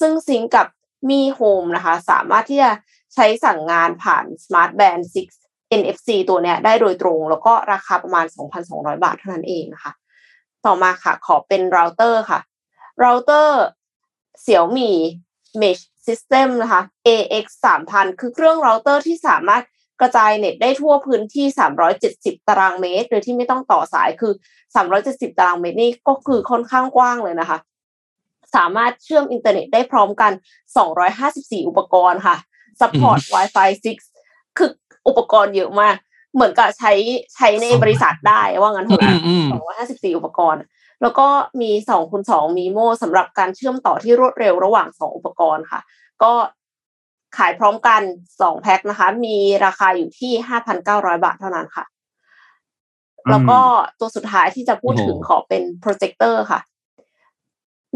ซึ่ง sync กับ Mi Home นะคะ สามารถที่จะ ใช้สั่งงานผ่าน Smart Band 6 NFC ตัวเนี้ยได้โดยตรง แล้วก็ราคาประมาณ 2,200 บาทเท่านั้นเองนะคะ ต่อมาค่ะขอเป็นเราเตอร์ค่ะเราเตอร์เสี่ยวมี่ Mesh System นะคะ AX 3000 คือเครื่องเราเตอร์ที่สามารถกระจายเน็ตได้ทั่วพื้นที่ 370 ตารางเมตร โดยที่ไม่ต้องต่อสายคือ 370 ตารางเมตรนี่ก็คือค่อนข้างกว้างเลยนะคะ สามารถเชื่อมอินเทอร์เน็ตได้พร้อมกัน 254 อุปกรณ์ค่ะ support Wi-Fi 6 คืออุปกรณ์เยอะมาก เหมือนกับใช้ใช้ในบริษัทได้ว่างั้นเถอะอืมอืมสองร้อยห้าสิบสี่อุปกรณ์ แล้วก็มีสองคูณสอง MIMO สำหรับการเชื่อมต่อที่รวดเร็วระหว่างสองอุปกรณ์ค่ะ ก็ขายพร้อมกันสองแพ็คนะคะ มีราคาอยู่ที่ห้าพันเก้าร้อยบาทเท่านั้นค่ะ แล้วก็ตัวสุดท้ายที่จะพูดถึงโอ้โหขอเป็นโปรเจคเตอร์ค่ะ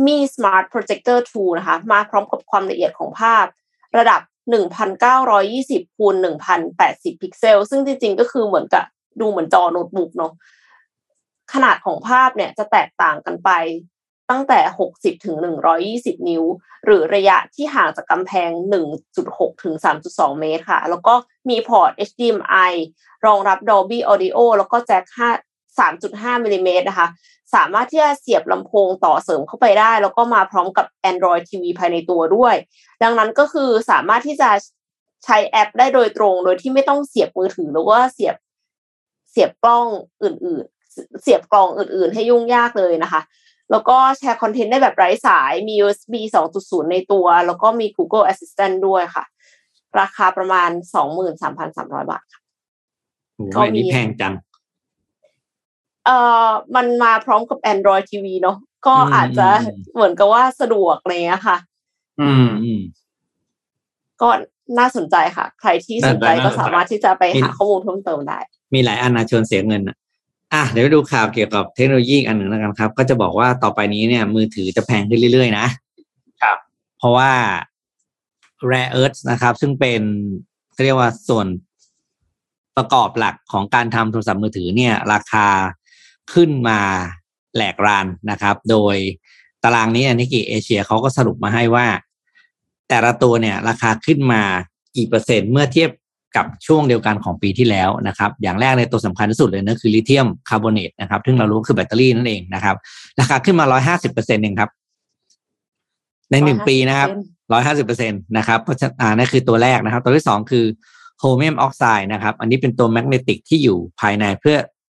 Mi Smart Projector 2 นะคะ มาพร้อมกับความละเอียดของภาพ ระดับ 1,920คูณ1,080 พิกเซล ซึ่งจริงๆ ก็คือเหมือนกับดูเหมือนจอโน้ตบุ๊กเนาะขนาดของภาพเนี่ยจะแตกต่างกันไปตั้งแต่ 60 ถึง 120 นิ้ว หรือระยะที่ห่างจากกำแพง 1.6 ถึง 3.2 เมตรค่ะ แล้วก็มีพอร์ต HDMI รองรับ Dolby Audio แล้วก็แจ็ค 3.5มิลลิเมตรนะคะ สามารถที่จะเสียบลำโพงต่อเสริมเข้าไปได้ แล้วก็มาพร้อมกับ Android TV ภายในตัวด้วย ดังนั้นก็คือสามารถที่จะใช้แอปได้โดยตรง โดยที่ไม่ต้องเสียบมือถือหรือว่าเสียบเสียบกล่องอื่น ๆ เสียบกล่องอื่น ๆ ให้ยุ่งยากเลยนะคะ แล้วก็แชร์คอนเทนต์ได้แบบไร้สายมี USB 2.0 ในตัว แล้วก็มี Google Assistant ด้วยค่ะ ราคาประมาณ 23,300 บาทค่ะโอ้โหก็มีอันนี้แพงจัง เอ่อมันมาพร้อมกับ Android TV เนาะก็อืมอาจจะอืมเหมือนกับว่าสะดวกอะไรเงี้ยค่ะ อืมอืมก็น่าสนใจค่ะ ใครที่สนใจน่าสนใจก็สามารถที่จะไปมีหาข้อมูลเพิ่มเติมได้ มีหลายอันนะชวนเสียเงินอะอะเดี๋ยวไปดูข่าวเกี่ยวกับเทคโนโลยีอีกอันหนึ่งแล้วกันครับ ก็จะบอกว่าต่อไปนี้เนี่ย มือถือจะแพงขึ้นเรื่อยๆ นะครับ เพราะว่า rare earth นะครับ ซึ่งเป็นเขาเรียกว่าส่วนประกอบหลักของการทำโทรศัพท์มือถือเนี่ย ราคา ขึ้นมาแหลกรานนะครับ โดยตารางนี้นิกิเอเชียเขาก็สรุปมาให้ว่า แต่ละตัวเนี่ยราคาขึ้นมากี่เปอร์เซ็นต์เมื่อเทียบกับช่วงเดียวกันของปีที่แล้วนะครับ อย่างแรกในตัวสำคัญที่สุดเลยนะคือลิเธียมคาร์บอเนตนะครับ ซึ่งเรารู้คือแบตเตอรี่นั่นเองนะครับ ราคาขึ้นมาร้อยห้าสิบเปอร์เซ็นต์เองครับ ในหนึ่งปีนะครับร้อยห้าสิบเปอร์เซ็นต์นะครับเพราะฉะนั้นอ่านั่นคือตัวแรกนะครับ ตัวที่สองคือ holmium oxide นะครับ อันนี้เป็นตัว magnetic ที่อยู่ภายในเพื่อ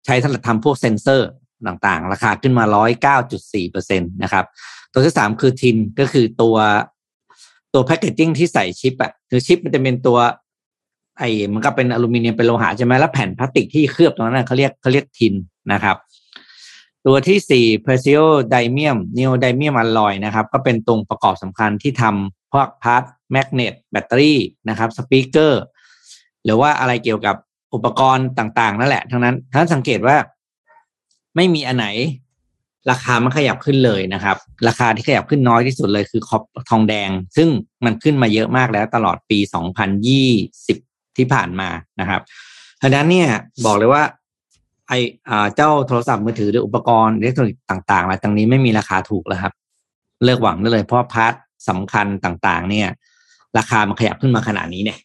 ใช้สำหรับทำพวกเซนเซอร์ต่างๆ ราคาขึ้นมาร้อยเก้าจุดสี่เปอร์เซ็นต์นะครับ ตัวที่สามคือ tin ก็คือตัวตัว packaging ที่ใส่ชิปอะคือชิปมันจะเป็นตัวไอ้มันก็เป็นอลูมิเนียมเป็นโลหะใช่ไหมแล้วแผ่นพลาสติกที่เคลือบตรงนั้นเขาเรียกเขาเรียก tin นะครับ ตัวที่สี่ p e r s i o d i m i u m n e o d i m i u m alloy นะครับ ก็เป็นตัวประกอบสำคัญที่ทำพวก part magnet แบตเตอรี่นะครับ speaker หรือว่าอะไรเกี่ยวกับ อุปกรณ์ต่างๆ นั่นแหละ ทั้งนั้นท่านสังเกตว่าไม่มีอันไหน ราคามันขยับขึ้นเลยนะครับ ราคาที่ขยับขึ้นน้อยที่สุดเลยคือ copper ทองแดง ซึ่งมันขึ้นมาเยอะมากแล้วตลอดปี 2020 ที่ผ่านมานะครับดังนั้นเนี่ยบอกเลยว่าไออ่าเจ้าโทรศัพท์มือถือหรืออุปกรณ์อิเล็กทรอนิกส์ต่างๆอะไรต่างนี้ไม่มีราคาถูกแล้วครับ เลิกหวังได้เลยเพราะ part สำคัญต่างๆ เนี่ย ราคามันขยับขึ้นมาขนาดนี้เนี่ย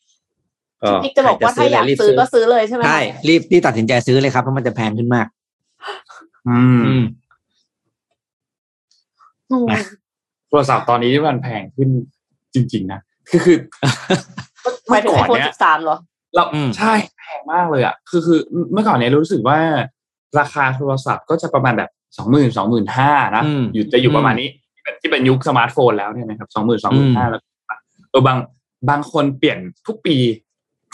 พี่จะบอกว่าถ้าอยากซื้อก็ซื้อเลยใช่ไหมคะใช่รีบรีบตัดสินใจซื้อเลยครับเพราะมันจะแพงขึ้นมาก อืมอืมอืมนะโทรศัพท์ตอนนี้ที่มันแพงขึ้นจริง ๆ นะคือคือหมายถึงไอเมื่อโฟก่อนนเนี้ย13เหรอเราอืมใช่แพงมากเลยอะคือคือเมื่อก่อนเนี้ยรู้สึกว่า ราคาโทรศัพท์ก็จะประมาณแบบสองหมื่นสองหมื่นห้านะอืมอยู่จะอยู่ประมาณนี้ที่เป็นที่เป็นยุคสมาร์ทโฟนแล้วเนี่ยนะครับสองหมื่นสองหมื่นห้าอืมแล้วเออบางบางคนเปลี่ยนทุกปี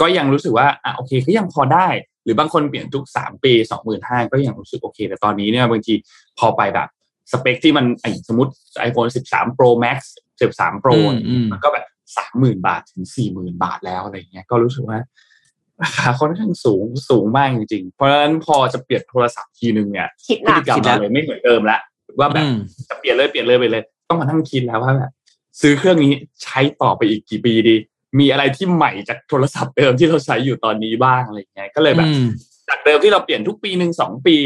ก็ยังรู้สึกว่าอะโอเคก็ยังพอได้ หรือบางคนเปลี่ยนทุกสามปีสองหมื่นห้าก็ยังรู้สึกโอเค แต่ตอนนี้เนี่ยบางทีพอไปแบบสเปคที่มันไอ้สมมติ iPhone 13 Pro Max 13 Pro อืมอืมมันก็แบบสามหมื่นบาทถึงสี่หมื่นบาทแล้วอะไรเงี้ยก็รู้สึกว่าราคาค่อนข้างสูงสูงมากจริงๆ เพราะฉะนั้นพอจะเปลี่ยนโทรศัพท์ทีนึงเนี่ยคิดหพฤนักติกรรมคิดแล้เราวเลยไม่เหมือนเดิมละว่าแบบอืมจะเปลี่ยนเลยเปลี่ยนเลยไปเลย ต้องมานั่งคิดแล้วว่าแบบซื้อเครื่องนี้ใช้ต่อไปอีกกี่ปีดี มีอะไรที่ใหม่จากโทรศัพท์เดิมที่เราใช้อยู่ตอนนี้บ้างอะไรเงี้ยก็เลยแบบอืมจากเดิมที่เราเปลี่ยนทุกปีหนึ่งสองปี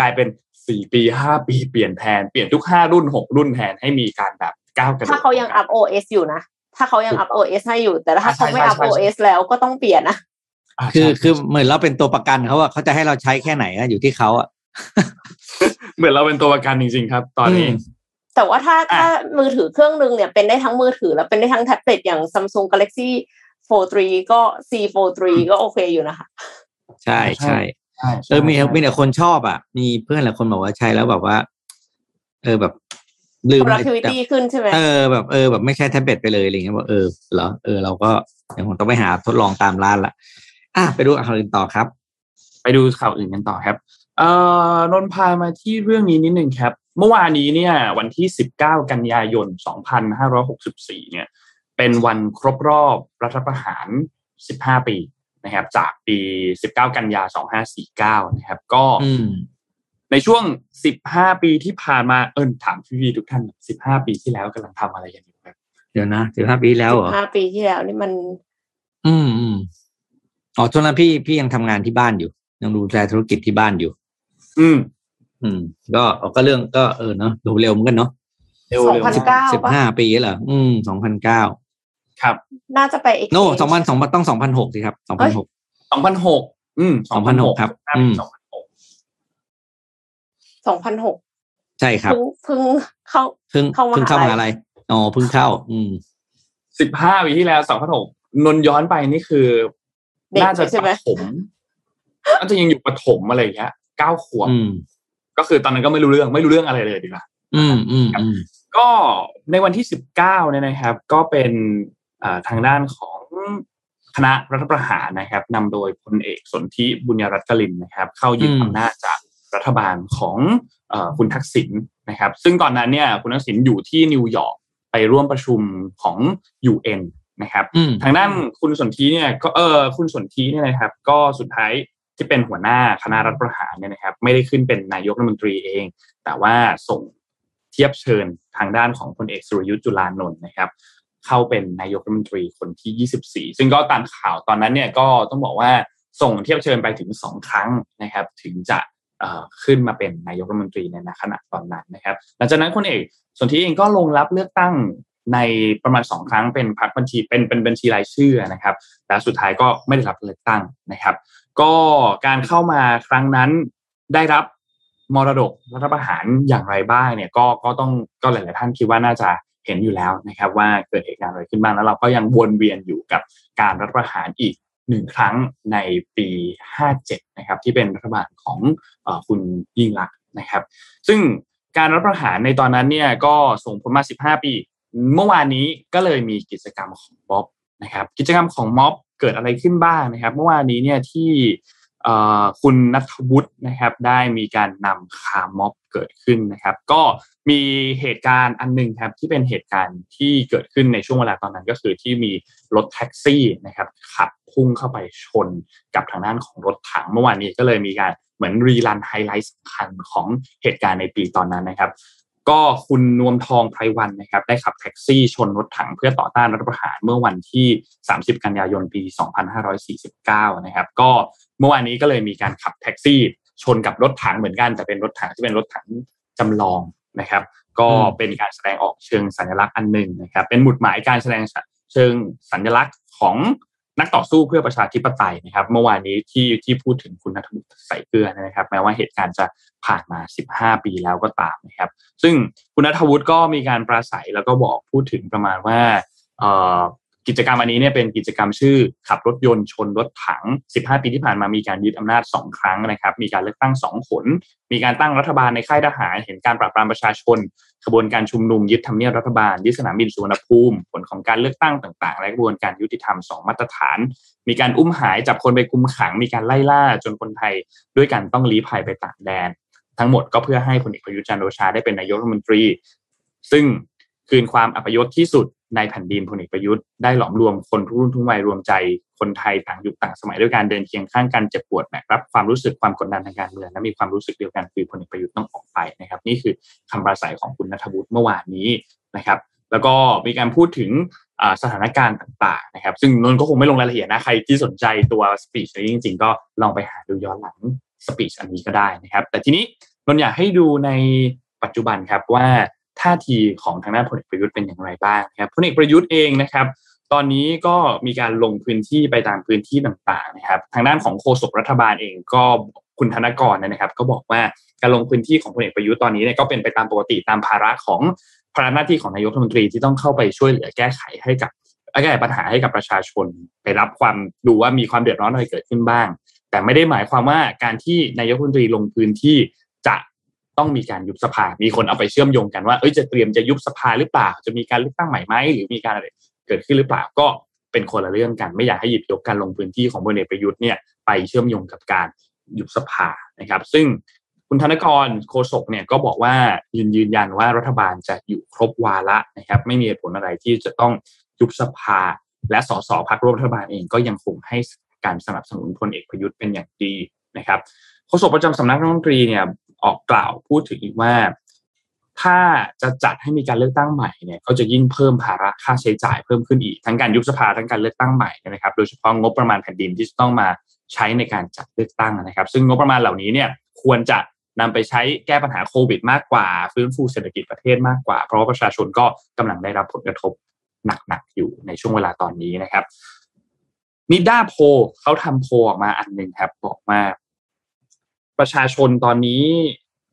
กลายเป็นสี่ปีห้าปีเปลี่ยนแทนเปลี่ยนทุกห้ารุ่นหกรุ่นแทนให้มีการแบบก้าวกระโดดถ้าเขายังอัพ OS อยู่นะถ้าเขายังอัพ OS ให้อยู่ แต่ถ้าเขาไม่อัพใช่ใช่ใช่ OS แล้วก็ต้องเปลี่ยนนะาคือใช่คือเหมือนเราเป็นตัวประกันเขาอะเขาจะให้เราใช้แค่ไหนอะอยู่ที่เขาอะเหมือนเราเป็นตัวประกันจริงๆครับ ตอนนี้อืม แต่ว่าถ้าอะถ้ามือถือเครื่องหนึงเนี่ยเป็นได้ทั้งมือถือ และเป็นได้ทั้งแท็บเล็ตอย่าง Samsung Galaxy Fold 3 ก็ C Fold 3 ก็โอเคอยู่นะคะ ใช่ใช่ใช่เออมีใช่มีแต่คนชอบอะ มีเพื่อนหลายคนบอกว่าใช้แล้วแบบว่า เออแบบลืม productivity ขึ้นใช่ไหมเออแบบเออแบบไม่ใช่แท็บเล็ตไปเลยอะไรเงี้ยบอกเออเหรอเออเราก็เดี๋ยวผมต้องไปหาทดลองตามร้านละอะไปดูข่าวอื่นต่อครับ ไปดูข่าวอื่นกันต่อครับ เอ่อนนท์พามาที่เรื่องนี้นิดนึงครับ เมื่อวานนี้เนี่ยวันที่ 19 กันยายน 2564 เนี่ยเป็นวันครบรอบรัฐประหาร 15 ปีนะครับจากปี 19 กันยา 2549 นะครับก็อืมในช่วง 15 ปีที่ผ่านมาเอิญถามพี่ๆทุกท่าน 15 ปีที่แล้วกำลังทำอะไรกันอยู่ครับเดี๋ยวนะสิบห้าปีแล้วเหรอห้าปีที่แล้วนี่มัน อืมอืมอ๋อช่วงนั้นพี่พี่ยังทำงานที่บ้านอยู่ ยังดูแลธุรกิจที่บ้านอยู่ อืม อืม ก็ก็เรื่องก็เออเนาะดูเร็วเหมือนกันเนาะเร็วสองเร็วพันมากเก้าสิบห้าปีเหรออืมสองพันเก้าครับ น่าจะไป exchange โน่สองพันสองพันต้องสองพันหกสิครับสองพันหก2006อืม2006ครับอืม2006สองพันหกใช่ครับเพิ่งเพิ่งเข้าเพิ่งเข้ามหาเพิ่งเข้ามหาลัลัยยอ๋อเพิ่งเข้า อืม15ปีที่แล้ว2006นนย้อนไปนี่คือเด็กน่าจะใช่ไหมปฐมน่าจะยังอยู่ประถมอะไรอย่างเงี้ยเก้าขวบอืม ก็คือตอนนั้นก็ไม่รู้เรื่องไม่รู้เรื่องอะไรเลยดีกว่าอืมอืมอืมก็ในวันที่19เนี่ยนะครับ ก็เป็นอ่าทางด้านของคณะรัฐประหารนะครับนำโดยพลเอกสนธิบุญยรัตน์กลินนะครับ เข้ายึดอืมอำนาจจากรัฐบาลของเอ่อคุณทักษิณนะครับ ซึ่งก่อนนั้นเนี่ยคุณทักษิณอยู่ที่นิวยอร์กไปร่วมประชุมของ UN นะครับอืมทางด้านคุณสนธิเนี่ยก็เออคุณสนธิเนี่ยนะครับ ก็สุดท้าย ที่เป็นหัวหน้าคณะรัฐประหารเนี่ยนะครับ ไม่ได้ขึ้นเป็นนายกรัฐมนตรีเอง แต่ว่าส่งเทียบเชิญทางด้านของพลเอกสุรยุทธ์จุลานนท์นะครับ เข้าเป็นนายกรัฐมนตรีคนที่ 24 ซึ่งก็ตามข่าวตอนนั้นเนี่ยก็ต้องบอกว่าส่งเทียบเชิญไปถึงสองครั้งนะครับ ถึงจะขึ้นมาเป็นนายกรัฐมนตรีในขณะตอนนั้นนะครับ หลังจากนั้นคนเอกสนธิเองก็ลงรับเลือกตั้ง ในประมาณสองครั้งเป็นพรรคบัญชีเป็นเป็นบัญชีรายชื่อนะครับแต่สุดท้ายก็ไม่ได้รับเลือกตั้งนะครับ ก็การเข้ามาครั้งนั้นได้รับมรดกรัฐประหารอย่างไรบ้างเนี่ยก็ก็ต้องก็หลายๆท่านคิดว่าน่าจะเห็นอยู่แล้วนะครับ ว่าเกิดเหตุการณ์อะไรขึ้นบ้างแล้วเราก็ยังวนเวียนอยู่กับการรัฐประหารอีกหนึ่งครั้งในปี 57 นะครับ ที่เป็นรัฐบาลของอคุณยิ่งลักษณ์นะครับ ซึ่งการรัฐประหารในตอนนั้นเนี่ยก็ส่งผลมา 15 ปี เมื่อวานนี้ก็เลยมีกิจกรรมของม็อบนะครับกิจกรรมของม็อบเกิดอะไรขึ้นบ้างนะครับ เมื่อวานนี้เนี่ยที่คุณนัทวุฒินะครับได้มีการนำคาร์ม็อบเกิดขึ้นนะครับ ก็มีเหตุการณ์อันหนึ่งครับที่เป็นเหตุการณ์ที่เกิดขึ้นในช่วงเวลาตอนนั้นก็คือที่มีรถแท็กซี่นะครับขับพุ่งเข้าไปชนกับทางด้านของรถถังเมื่อวานนี้ก็เลยมีการเหมือนรีรันไฮไลท์สำคัญของเหตุการณ์ในปีตอนนั้นนะครับ ก็คุณนวมทองไพรวันนะครับ ได้ขับแท็กซี่ชนรถถังเพื่อต่อต้านรัฐประหารเมื่อวันที่ 30 กันยายนปี 2549 นะครับ ก็เมื่อวานนี้ก็เลยมีการขับแท็กซี่ชนกับรถถังเหมือนกัน แต่เป็นรถถังที่เป็นรถถังจำลองนะครับ ก็เป็นการแสดงออกเชิงสัญลักษณ์อันหนึ่งนะครับ เป็นหมุดหมายการแสดงเชิงสัญลักษณ์ของ นักต่อสู้เพื่อประชาธิปไตยนะครับ เมื่อวานนี้ที่ที่พูดถึงคุณนัทวุฒิใส่เกลือนะครับ แม้ว่าเหตุการณ์จะผ่านมา 15 ปีแล้วก็ตามนะครับ ซึ่งคุณนัทวุฒิก็มีการปราศัยแล้วก็บอกพูดถึงประมาณว่าเอ่อ กิจกรรมอันนี้เนี่ยเป็นกิจกรรมชื่อขับรถยนต์ชนรถถัง 15 ปีที่ผ่านมามีการยึดอำนาจ 2 ครั้งนะครับ มีการเลือกตั้ง2ผลมีการตั้งรัฐบาลในค่ายทหาร เห็นการปราบปรามประชาชนขบวนการชุมนุมยึดทำเนียบรัฐบาลยึดสนามบินสุวรรณภูมิผลของการเลือกตั้งต่างๆ และกระบวนการยุติธรรม 2 มาตรฐาน มีการอุ้มหายจับคนไปคุมขัง มีการไล่ล่าจนคนไทย ด้วยกันต้องลี้ภัยไปต่างแดน ทั้งหมดก็เพื่อให้พลเอกประยุทธ์จันทร์โอชาได้เป็นนายกรัฐมนตรี ซึ่งคืนความอัปยศที่สุด ในแผ่นดินพลเอกประยุทธ์ได้หลอมรวมคนทุกรุ่นทุกวัยรวมใจคนไทยต่างยุคต่างสมัยด้วยการเดินเคียงข้างกันเจ็บปวดแบกรับความรู้สึกความกดดันทางการเมืองและมีความรู้สึกเดียวกันคือพลเอกประยุทธ์ต้องออกไปนะครับ นี่คือคำปราศัยของคุณนัทวุฒิเมื่อวานนี้นะครับ แล้วก็มีการพูดถึงสถานการณ์ต่างๆนะครับ ซึ่งนนท์ก็คงไม่ลงรายละเอียดนะใครที่สนใจตัวสปีชนี้จริงๆ ก็ลองไปหาดูย้อนหลังสปีชอันนี้ก็ได้นะครับ แต่ทีนี้นนท์อยากให้ดูในปัจจุบันครับว่า ท่าทีของทางด้านพลเอกประยุทธ์เป็นอย่างไรบ้างครับพลเอกประยุทธ์เองนะครับ ตอนนี้ก็มีการลงพื้นที่ไปตามพื้นที่ต่างๆนะครับ ทางด้านของโฆษกรัฐบาลเองก็คุณธนกรนะครับ ก็บอกว่าการลงพื้นที่ของพลเอกประยุทธ์ตอนนี้เนี่ยก็เป็นไปตามปกติตามภาระของภาระหน้าที่ของนายกรัฐมนตรีที่ต้องเข้าไปช่วยเหลือแก้ไขให้กับแก้ไขปัญหาให้กับประชาชน ไปรับความดูว่ามีความเดือดร้อนอะไรเกิดขึ้นบ้าง แต่ไม่ได้หมายความว่าการที่นายกรัฐมนตรีลงพื้นที่จะ ต้องมีการยุบสภา มีคนเอาไปเชื่อมโยงกันว่าเอ้ยจะเตรียมจะยุบสภาหรือเปล่า จะมีการเลือกตั้งใหม่ไหมหรือมีการอะไรเกิดขึ้นหรือเปล่าก็เป็นคนละเรื่องกัน ไม่อยากให้หยิบยกการลงพื้นที่ของพลเอกประยุทธ์เนี่ยไปเชื่อมโยงกับการยุบสภานะครับ ซึ่งคุณธนกรโฆษกเนี่ยก็บอกว่ายืนยืนยันว่ารัฐบาลจะอยู่ครบวาระนะครับ ไม่มีเหตุผลอะไรที่จะต้องยุบสภา และสสพักร่วมรัฐบาลเองก็ยังคงให้การสนับสนุนพลเอกประยุทธ์เป็นอย่างดีนะครับโฆษกประจำสำนักรัฐมนตรีเนี่ย ออกกล่าวพูดถึงอีกว่า ถ้าจะจัดให้มีการเลือกตั้งใหม่เนี่ยก็จะยิ่งเพิ่มภาระค่าใช้จ่ายเพิ่มขึ้นอีก ทั้งการยุบสภาทั้งการเลือกตั้งใหม่นะครับ โดยเฉพาะงบประมาณแผ่นดินที่จะต้องมาใช้ในการจัดเลือกตั้งนะครับ ซึ่งงบประมาณเหล่านี้เนี่ยควรจะนำไปใช้แก้ปัญหาโควิดมากกว่า ฟื้นฟูเศรษฐกิจประเทศมากกว่า เพราะว่าประชาชนก็กำลังได้รับผลกระทบหนักๆอยู่ในช่วงเวลาตอนนี้นะครับนิด้าโพเขาทำโพออกมาอันหนึ่งครับบอกว่า ประชาชนตอนนี้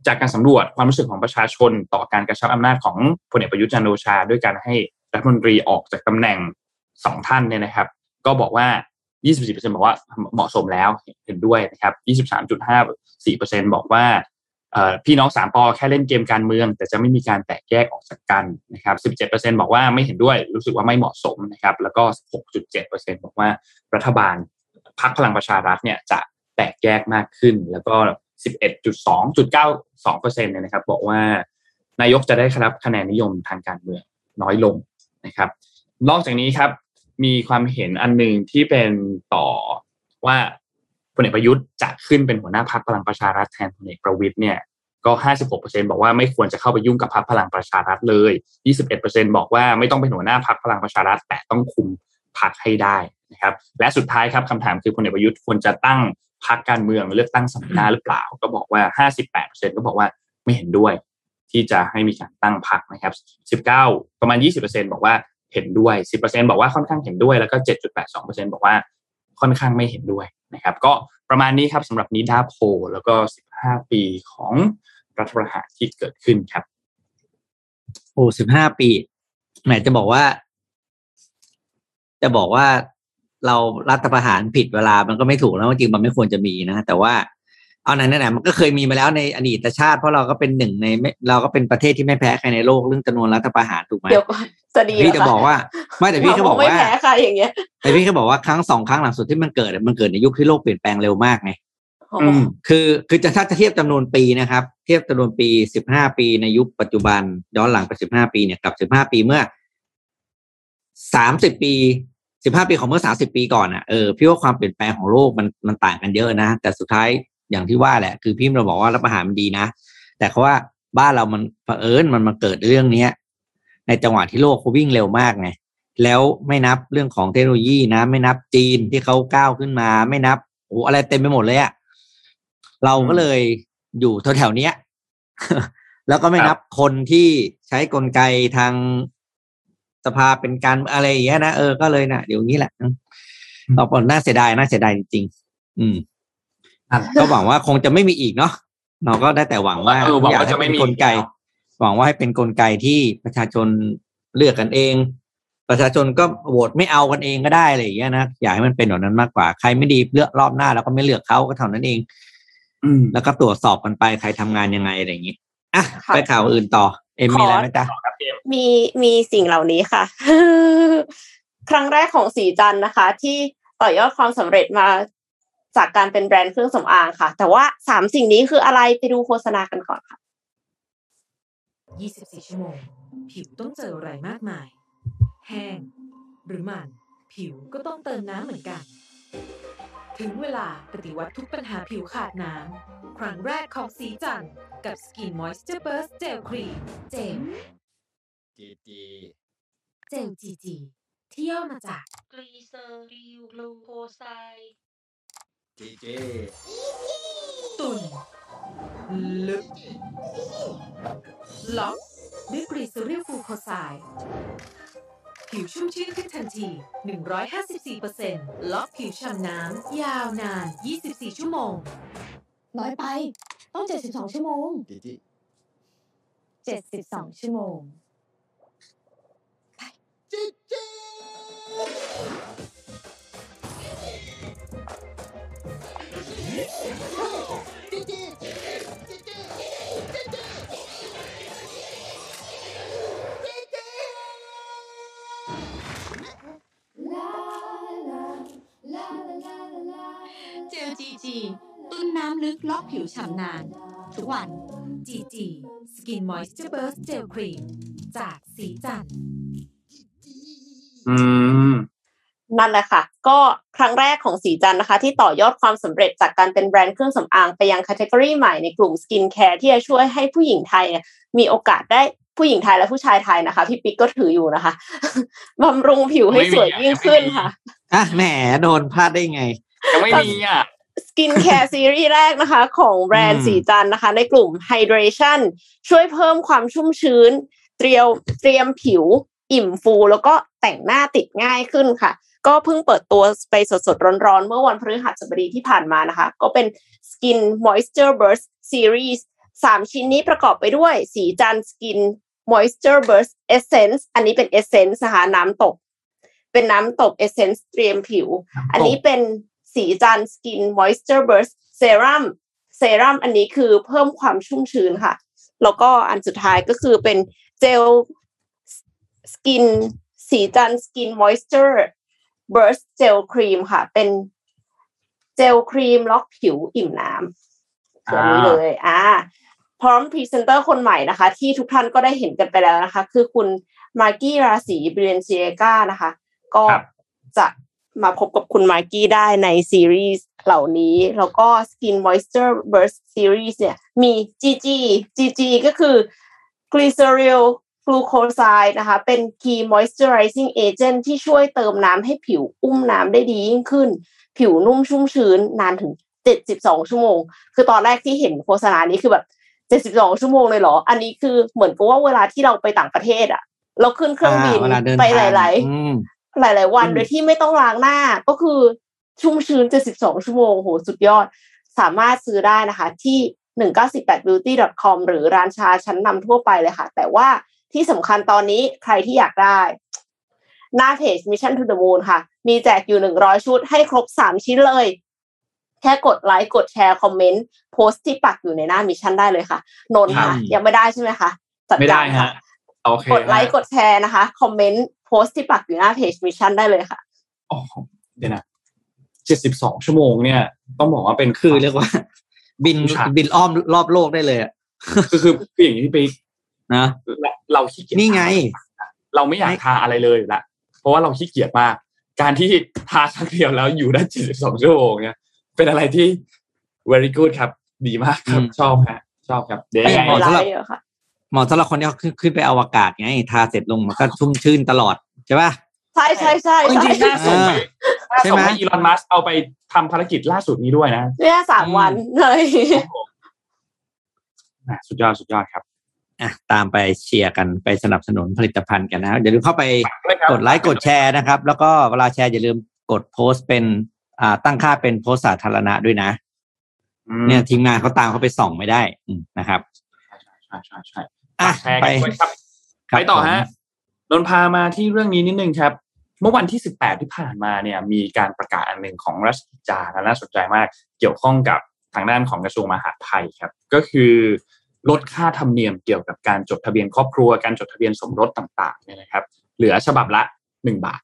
จากการสำรวจความรู้สึกของประชาชนต่อการกระชับอำนาจของพลเอกประยุทธ์จันโอชา ด้วยการให้รัฐมนตรีออกจากตำแหน่งสองท่านเนี่ยนะครับ ก็บอกว่า 24%บอกว่าเหมาะสมแล้วเห็นด้วยนะครับ 23.54%บอกว่าพี่น้องสามปอแค่เล่นเกมการเมือง แต่จะไม่มีการแตกแยกออกจากกันนะครับ 17%บอกว่าไม่เห็นด้วยรู้สึกว่าไม่เหมาะสมนะครับ แล้วก็ 6.7%บอกว่ารัฐบาลพรรคพลังประชารัฐเนี่ยจะ ตกแยกมากขึ้น แล้วก็ 11.2.92%เนี่ยนะครับ บอกว่านายกจะได้รับคะแนนนิยมทางการเมืองน้อยลงนะครับ นอกจากนี้ครับมีความเห็นอันหนึ่งที่เป็นต่อว่าพลเอกประยุทธ์จะขึ้นเป็นหัวหน้าพรรคพลังประชารัฐแทนพลเอกประวิตยเนี่ยก็ 56%บอกว่าไม่ควรจะเข้าไปยุ่งกับพรรคพลังประชารัฐเลย 21%บอกว่าไม่ต้องเป็นหัวหน้าพรรคพลังประชารัฐ แต่ต้องคุมพรรคให้ได้นะครับ และสุดท้ายครับคำถามคือพลเอกประยุทธ์ควรจะตั้ง พรรคการเมืองเลือกตั้งสัมมนาหรือเปล่า ก็บอกว่า 58%ก็บอกว่าไม่เห็นด้วย ที่จะให้มีการตั้งพรรคนะครับ 19 ประมาณ 20%บอกว่าเห็นด้วย 10%บอกว่าค่อนข้างเห็นด้วย แล้วก็ 7.82%บอกว่าค่อนข้างไม่เห็นด้วยนะครับ ก็ประมาณนี้ครับสำหรับนิดาโพแล้วก็ 15 ปีของรัฐประหารที่เกิดขึ้นครับ โอ้สิบห้าปีแหมจะบอกว่า จะบอกว่า เรารัฐประหารผิดเวลามันก็ไม่ถูกแล้วจริงมันไม่ควรจะมีนะ แต่ว่าเอาไหนไหนมันก็เคยมีมาแล้วในอดีตชาติ เพราะเราก็เป็นหนึ่งในเราก็เป็นประเทศที่ไม่แพ้ใครในโลกเรื่องจำนวนรัฐประหารถูกไหมเดี๋ยวก่อนจะดีพี่จะบอกว่า ไม่แต่พี่ก็บอกว่าไม่แพ้ใครอย่างเงี้ยแต่พี่ก็บอกว่าครั้งสองครั้งหลังสุดที่มันเกิดมันเกิดในยุคที่โลกเปลี่ยนแปลงเร็วมากไงคือคือจะถ้าจะเทียบจำนวนปีนะครับ เทียบจำนวนปีสิบห้าปีในยุคปัจจุบันย้อนหลังไปสิบห้าปีเนี่ยกับสิบห้าปีเมื่อสามสิบปี สิบห้าปีของเมื่อสาสิบปีก่อนอะเออพี่ว่าความเปลี่ยนแปลงของโลกมันมันต่างกันเยอะนะ แต่สุดท้ายอย่างที่ว่าแหละ คือพี่เราบอกว่ารับประหารมันดีนะ แต่เขาว่าบ้านเรามันเผอิญมันมาเกิดเรื่องเนี้ย ในจังหวะที่โลกเขาวิ่งเร็วมากไงแล้วไม่นับเรื่องของเทคโนโลยีนะ ไม่นับจีนที่เขาก้าวขึ้นมา ไม่นับโอ้อะไรเต็มไปหมดเลยอะเราก็เลยอยู่แถวๆเนี้ยแล้วก็ไม่นับคนที่ใช้กลไกทาง สภาเป็นการอะไรอย่างเงี้ยนะเออก็เลยนะเดี๋ยวนี้แหละต่อไปน่าเสียดายน่าเสียดายจริงๆอืมก็หวังว่าคงจะไม่มีอีกเนาะเราก็ได้แต่หวังว่าอยากให้เป็นกลไก หวังว่าให้เป็นกลไกที่ประชาชนเลือกกันเอง ประชาชนก็โหวตไม่เอากันเองก็ได้อะไรอย่างเงี้ยนะอยากให้มันเป็นแบบนั้นมากกว่าใครไม่ดีเลือกรอบหน้า แล้วก็ไม่เลือกเขาก็เท่านั้นเอง อืแล้วก็ตรวจสอบกันไปใครทำงานยังไงอะไรอย่างงี้ อะไปข่าวอื่นต่อ เอ็มมีอะไรไหมจ๊ะมีมีสิ่งเหล่านี้ค่ะ ครั้งแรกของสีจันนะคะ ที่ต่อยอดความสำเร็จมาจากการเป็นแบรนด์เครื่องสำอางค่ะ แต่ว่าสามสิ่งนี้คืออะไรไปดูโฆษณากันก่อนค่ะ 24 ชั่วโมง ผิวต้องเจออะไรมากมาย แห้ง หรือมัน ผิวก็ต้องเติมน้ำเหมือนกัน ถึงเวลาปฏิวัติทุกปัญหาผิวขาดน้ำ ครั้งแรกของสีจันกับ Skin Moisture Burst Gel Cream เจมจีจีเจลจีจีที่ย่อมาจากกรีเซอริลกลูโคไซด์จีเจตุนลึกล็อกด้วยกรีซอริลฟูโคไซด์ ผิวชุ่มชื้นขึ้นทันที 154%ล็อกผิวฉ่ำน้ำ ยาวนาน 24 ชั่วโมง น้อยไป ต้อง 72 ชั่วโมง จีจี72 ชั่วโมง จีจี เจล GG ตุนน้ำลึกล็อกผิวฉ่ำนาน ทุกวัน GG Skin Moisture Burst Gel Cream จากศรีจันทร์อืมนั่นแหละค่ะ ก็ครั้งแรกของศรีจันทร์นะคะ ที่ต่อยอดความสำเร็จจากการเป็นแบรนด์เครื่องสำอางไปยังค a t e g o r y ใหม่ในกลุ่มสกินแคร์ที่จะช่วยให้ผู้หญิงไทยเนี่ยมีโอกาสได้ผู้หญิงไทยและผู้ชายไทยนะคะ พี่ปิ๊กก็ถืออยู่นะคะบำรุงผิวให้สวยยิ่งขึ้นค่ะอะแหมโดนพลาดได้ไงยังไม่มีอะ สกินแคร์ซีรีส์แรกนะคะ ของแบรนด์ศรีจันทร์ อืมนะคะ ในกลุ่ม Hydration ช่วยเพิ่มความชุ่มชื้น เตรียมเตรียมผิวอิ่มฟู แล้วก็แต่งหน้าติดง่ายขึ้นค่ะ ก็เพิ่งเปิดตัวไปสดๆ ร้อนๆ เมื่อวันพฤหัสบดีที่ผ่านมานะคะ ก็เป็น Skin Moisture Burst Series สามชิ้นนี้ประกอบไปด้วยศรีจันทร์ Skin Moisture Burst Essence อันนี้เป็น Essence นะคะน้ำตก เป็นน้ำตก Essence เตรียมผิว อันนี้เป็น ศรีจันทร์ Skin Moisture Burst Serum เซรั่มอันนี้คือเพิ่มความชุ่มชื้นค่ะ แล้วก็อันสุดท้ายก็คือเป็นเจล skin ศรีจันทร์ Skin Moisture Burst Gel Cream ค่ะ เป็นเจลครีมล็อกผิวอิ่มน้ำคืออันนี้เลย อ่า พร้อมพรีเซนเตอร์คนใหม่นะคะ ที่ทุกท่านก็ได้เห็นกันไปแล้วนะคะ คือคุณมาร์กี้ราศีบาเลนซิเอกานะคะ ก็ครับจะ มาพบกับคุณมาร์กี้ได้ในซีรีส์เหล่านี้ แล้วก็ Skin Moisture Burst Series เนี่ยมี GG GG ก็คือ Glyceryl Glucoside นะคะเป็น Key Moisturizing Agent ที่ช่วยเติมน้ำให้ผิวอุ้มน้ำได้ดียิ่งขึ้น ผิวนุ่มชุ่มชื้นนานถึง 72 ชั่วโมง คือตอนแรกที่เห็นโฆษณานี้คือแบบ 72 ชั่วโมงเลยเหรอ อันนี้คือเหมือนกับว่าเวลาที่เราไปต่างประเทศอะเราขึ้นเครื่องบินอ่าเวลาเดินไปทางหลายอืมๆ หลาย ๆ วันอืมโดยที่ไม่ต้องล้างหน้าก็คือชุ่มชื้น 72 ชั่วโมงโหสุดยอด สามารถซื้อได้นะคะ ที่ 198beauty.com หรือร้านชาชั้นนำทั่วไปเลยค่ะ แต่ว่าที่สำคัญตอนนี้ใครที่อยากได้ หน้าเพจ Mission to the Moon ค่ะ มีแจกอยู่ 100 ชุดให้ครบ 3 ชิ้นเลย แค่กดไลค์กดแชร์คอมเมนต์โพสต์ที่ปักอยู่ในหน้า Mission ได้เลยค่ะ นนท์ค่ะครับยังไม่ได้ใช่ไหมคะจัไม่ได้การค่ฮโอเคกดไลค์ฮะกดแชร์นะคะ คอมเมนต์ โพสต์ที่ปักอยู่หน้าเพจ Mission ได้เลยค่ะอ๋อเดี๋ยวนะเจ็ดสิบสองชั่วโมงเนี่ย ต้องบอกว่าเป็นคือเรียกว่า บินผู้ชายบินอ้อมรอบโลกได้เลยอะคือคือคืออย่างนี้พี่ปิ๊กนะเราขี้เกียจนี่ไง เราไม่อยากทาอะไรเลยอยู่ละเพราะว่าเราขี้เกียจมาก การที่ทาครั้งเดียวแล้วอยู่ได้เจ็ดสิบสองชั่วโมงเนี่ยเป็นอะไรที่ very good ครับ ดีมากครับอืมชอบฮะชอบครับเดี๋ยวไม่ยังไงเหมาะสำหรับ เวลาเยอะค่ะเหมาะสำหรับคนที่เขาขึ้นขึ้นไปอวกาศไงทาเสร็จลงมันก็ชุ่มชื่นตลอดใช่ป่ะใช่ใช่ใช่จใช่ริงๆน่าส่งไปน่าใช่ส่งไหมให้อีลอนมัสเอาไปทำภารกิจล่าสุดนี้ด้วยนะเนี่ยสามวันเลยอะสุดยอดสุดยอดครับอะตามไปเชียร์กันไปสนับสนุนผลิตภัณฑ์กันนะอย่าลืมเข้าไปด้วยครับกดไลค์กดแชร์นะครับ แล้วก็เวลาแชร์อย่าลืมกดโพสต์เป็นอ่าตั้งค่าเป็นโพสต์สาธารณะด้วยนะอืมเนี่ยทีมงานเขาตามเขาไปส่องไม่ได้อืมนะครับใช่ใช่ใช่ อะแชร์ไปกันด้วยครับครับไปต่อฮะผมนนท์พามาที่เรื่องนี้นิดนึงครับ เมื่อวันที่ 18 ที่ผ่านมาเนี่ย มีการประกาศอันหนึ่งของรัฐกิจจานะน่าสนใจมาก เกี่ยวข้องกับทางด้านของกระทรวงมหาดไทยครับ ก็คือลดค่าธรรมเนียมเกี่ยวกับการจดทะเบียนครอบครัว การจดทะเบียนสมรสต่างๆเนี่ยนะครับ เหลือฉบับละ 1 บาท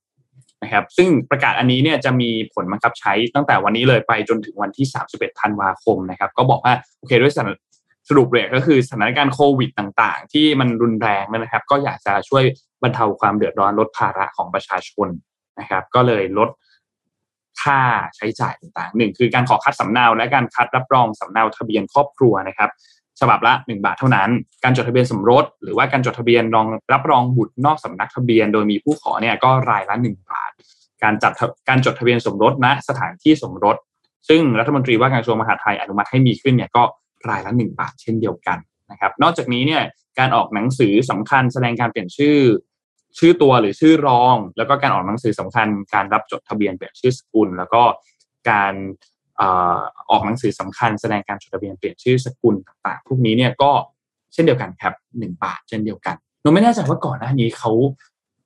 นะครับ ซึ่งประกาศอันนี้เนี่ยจะมีผลบังคับใช้ตั้งแต่วันนี้เลยไปจนถึงวันที่ 31 ธันวาคมนะครับ ก็บอกว่าโอเคด้วย สรุปเลยก็คือสถานการณ์โควิดต่างๆ ที่มันรุนแรงนะครับ ก็อยากจะช่วยบรรเทาความเดือดร้อนลดภาระของประชาชนนะครับ ก็เลยลดค่าใช้จ่ายต่างๆหนึ่งคือการขอคัดสำเนาและการคัดรับรองสำเนาทะเบียนครอบครัวนะครับ ฉบับละ 1 บาทเท่านั้น การจดทะเบียนสมรส หรือว่าการจดทะเบียนรองรับรองบุตรนอกสำนักทะเบียน โดยมีผู้ขอเนี่ยก็รายละ 1 บาท การจัดการจดทะเบียนสมรสณสถานที่สมรส ซึ่งรัฐมนตรีว่าการกระทรวงมหาดไทยอนุมัติให้มีขึ้นเนี่ยก็ รายละ1บาทเช่นเดียวกันนะครับ นอกจากนี้เนี่ยการออกหนังสือสำคัญแสดงการเปลี่ยนชื่อ ชื่อตัวหรือชื่อรอง แล้วก็การออกหนังสือสำคัญ การรับจดทะเบียนเปลี่ยนชื่อสกุล แล้วก็การเอ่อออกหนังสือสำคัญแสดงการจดทะเบียนเปลี่ยนชื่อสกุลต่างๆ พวกนี้เนี่ยก็เช่นเดียวกันครับหนึ่งบาทเช่นเดียวกันหนูไม่แน่ใจว่าก่อนหน้านี้เขา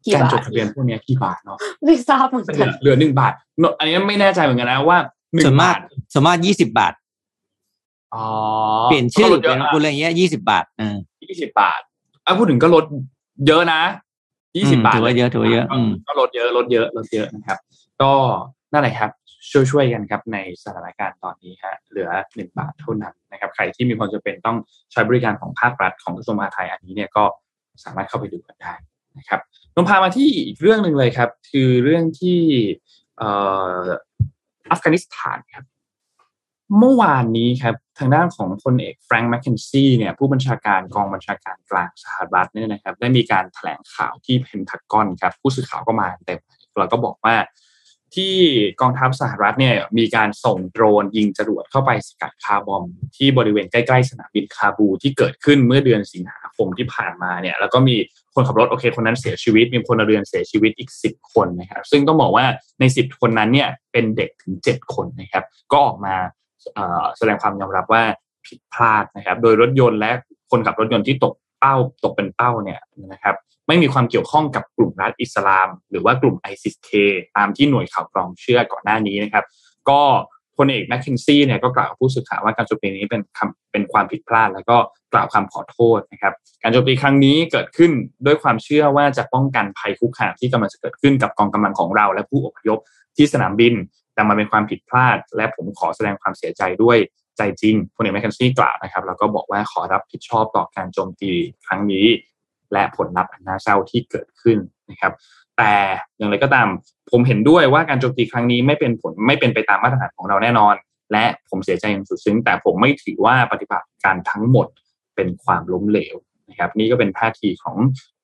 กี่การบาทจดทะเบียนพวกเนี้ยกี่บาทเนาะไม่ทราบเหมือนเหกัลืนอเหลือหนึ่งบาทโนอันนี้ไม่แน่ใจเหมือนกันนะว่าหนึ่ส่วงนมาบากทส่วนมากยี่สิบาทอ๋อ เปลี่ยนชื่อก็ลดเปเยลี่ยนอะนามสกุลอะไรเงี้ยยี่สิบาทเออยี่สิบบาทอะพูดถึงก็ลดเยอะนะยี่สิบอืมบาทถือว่าเยอะถือว่าเยอะก็อืมก็ลดเยอะลดเยอะลดเยอะนะครับ ก็นั่นแหละครับ ช่วยๆกันครับในสถานการณ์ตอนนี้ฮะเหลือ1บาทเท่านั้นนะครับ ใครที่มีความจำเป็นต้องใช้บริการของภาครัฐของกระทรวงมหาดไทยอันนี้เนี่ยก็สามารถเข้าไปดูกันได้นะครับนมพามาที่อีกเรื่องหนึ่งเลยครับ คือเรื่องที่เอ่ออัฟกานิสถานครับ เมื่อวานนี้ครับทางด้านของพลเอกแฟรงค์แมคเคนซี่เนี่ยผู้บัญชาการกองบัญชาการกลางสหรัฐเนี่ยนะครับได้มีการแถลงข่าวที่เพนทากอนครับผู้สื่อข่าวก็มาเต็มแล้วก็บอกว่าที่กองทัพสหรัฐเนี่ยมีการส่งโดรนยิงจรวดเข้าไปสกัดคาร์บอม ที่บริเวณใกล้ๆสนามบินคาบูที่เกิดขึ้นเมื่อเดือนสิงหาคมที่ผ่านมาเนี่ยแล้วก็มีคนขับรถโอเคคนนั้นเสียชีวิต มีพลเรือนเสียชีวิตอีก 10 คนนะครับซึ่งต้องบอกว่าใน 10 คนนั้นเนี่ยเป็นเด็กถึง 7 คนนะครับก็ออกมา แสดงความยอมรับว่าผิดพลาดนะครับ โดยรถยนต์และคนขับรถยนต์ที่ตกเป้าตกเป็นเป้าเนี่ยนะครับ ไม่มีความเกี่ยวข้องกับกลุ่มรัฐอิสลาม หรือว่ากลุ่ม ISIS-K ตามที่หน่วยข่าวกรองเชื่อก่อนหน้านี้นะครับ ก็พลเอกแมคเคนซี่เนี่ยก็กล่าวกับผู้สื่อข่าวว่าการโจมตีนี้เป็นเป็นความผิดพลาด แล้วก็กล่าวคำขอโทษนะครับ การโจมตีครั้งนี้เกิดขึ้นด้วยความเชื่อว่าจะป้องกันภัยคุกคามที่กำลังจะเกิดขึ้นกับกองกำลังของเรา และผู้อพยพที่สนามบิน แต่มาเป็นความผิดพลาด และผมขอแสดงความเสียใจด้วยใจจริงพลเอกแมคเคนซี่กล่าวนะครับแล้วก็บอกว่าขอรับผิดชอบต่อการโจมตีครั้งนี้ และผลลัพธ์อันน่าเศร้าที่เกิดขึ้นนะครับแต่อย่างไรก็ตามผมเห็นด้วยว่าการโจมตีครั้งนี้ไม่เป็นผลไม่เป็นไปตามมาตรฐานของเราแน่นอน และผมเสียใจอย่างสุดซึ้ง แต่ผมไม่ถือว่าปฏิบัติการทั้งหมดเป็นความล้มเหลวนะครับ นี่ก็เป็นท่าทีของ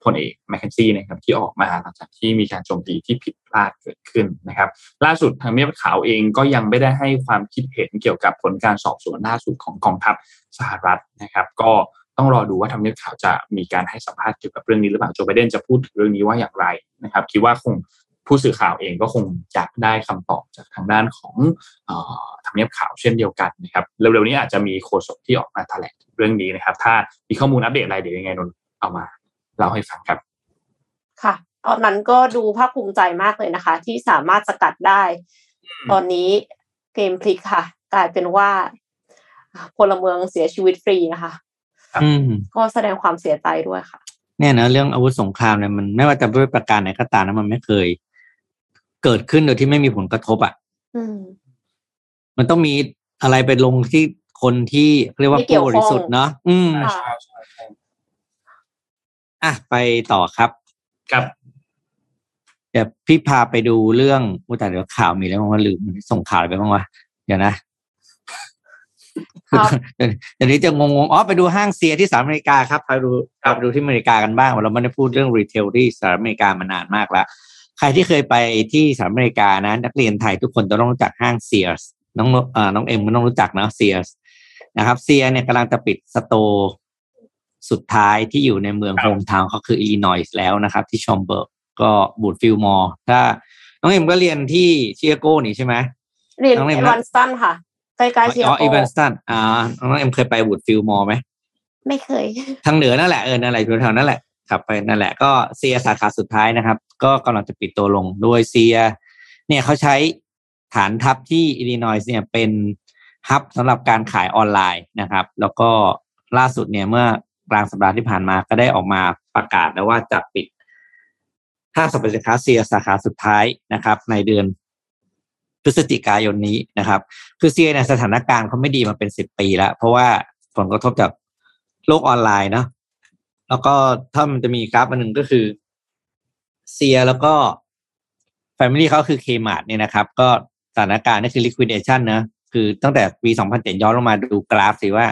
พลเอกแมคเคนซี่นะครับที่ออกมาหลังจากที่มีการโจมตีที่ผิดพลาดเกิดขึ้นนะครับล่าสุดทางเมียขาวเองก็ยังไม่ได้ให้ความคิดเห็นเกี่ยวกับผลการสอบสวนล่าสุดของกองทัพสหรัฐนะครับ ก็ต้องรอดูว่าทำเนียบข่าวจะมีการให้สัมภาษณ์เกี่ยวกับเรื่องนี้หรือเปล่าโจไบเดนจะพูดถึงเรื่องนี้ว่าอย่างไรนะครับ คิดว่าคงผู้สื่อข่าวเองก็คงอยากได้คำตอบจากทางด้านของทำเนียบข่าวเช่นเดียวกันนะครับเร็วๆนี้อาจจะมีโฆษกที่ออกมาแถลงเรื่องนี้นะครับ ถ้ามีข้อมูลอัปเดตอะไรเดี๋ยวยังไงนนเอามา เล่าให้ฟังครับ ค่ะตอนนั้นก็ดูภาคภูมิใจมากเลยนะคะ ที่สามารถสกัดได้ ตอนนี้เกมพลิกค่ะ กลายเป็นว่าพลเมืองเสียชีวิตฟรีนะคะอืมก็แสดงความเสียใจด้วยค่ะเนี่ยนะเรื่องอาวุธสงครามเนี่ยมันไม่ว่าจะด้วยประการไหนก็ตามนะมันไม่เคย เกิดขึ้นโดยที่ไม่มีผลกระทบอะอืมมันต้องมีอะไรไปลงที่คนที่เรียกว่าไม่เกี่ผู้ยวข้องบริสุทธิ์เนาะอืมค่ะ อะไปต่อครับครับเดี๋ยวพี่พาไปดูเรื่องอุยแต่เดี๋ยวข่าวมีแล้วมั้งว่าลืมส่งข่าวอะไรไปบ้างวะเดี๋ยวนะครับเดี๋ยวเดี๋ยวนี้จะงงๆอ๋อไปดูห้างเซียที่สหรัฐอเมริกาครับพาไปดูพาไปดูที่อเมริกากันบ้างเราไม่ได้พูดเรื่อง retail ที่สหรัฐอเมริกามานานมากแล้วใครที่เคยไปที่สหรัฐอเมริกานะ นักเรียนไทยทุกคนต้องรู้จักห้าง Sears น้องเอ่อน้องเอ็มก็ต้องรู้จักนะ Searsนะครับเซียเนี่ยกำลังจะปิดสโตร์ สุดท้ายที่อยู่ในเมืองครับโฮมทาวน์เขาคืออีลินอยส์แล้วนะครับ ที่ชอมเบิร์กก็บูดฟิลมอร์ถ้าน้องเอ็มก็เรียนที่ชิคาโกนี่ใช่ไหมเรียนน้องเรียนเอวันสตันค่ะใกล้ๆเชียอ๋อโกอีเวนสตันอ่าน้องเอ็มเคยไปบูดฟิลมอร์ไหมไม่เคย ทางเหนือนั่นแหละเออนั่นแหละแถวๆนั่นแหละขับไปนั่นแหละก็เซียสาขาสุดท้ายนะครับ ก็กำลังจะปิดตัวลงโดยเซีย เนี่ยเขาใช้ฐานทัพที่อิลลินอยส์เนี่ยเป็นฮับสำหรับการขายออนไลน์นะครับ แล้วก็ล่าสุดเนี่ยเมื่อ กลางสัปดาห์ที่ผ่านมาก็ได้ออกมาประกาศแล้วว่าจะปิดห้างสรรพสินค้าเซียสาขาสุดท้ายนะครับ ในเดือนพฤศจิกายนนี้นะครับ คือเซียเนี่ยสถานการณ์เขาไม่ดีมาเป็นสิบปีแล้ว เพราะว่าผลกระทบจากโลกออนไลน์เนาะแล้วก็ถ้ามันจะมีกราฟอันหนึ่งก็คือเซียแล้วก็ Family เขาคือเคมาร์เนี่ยนะครับ ก็สถานการณ์นี่คือ liquidation นะคือตั้งแต่ปี 2007 ย้อนลงมาดูกราฟสิว่า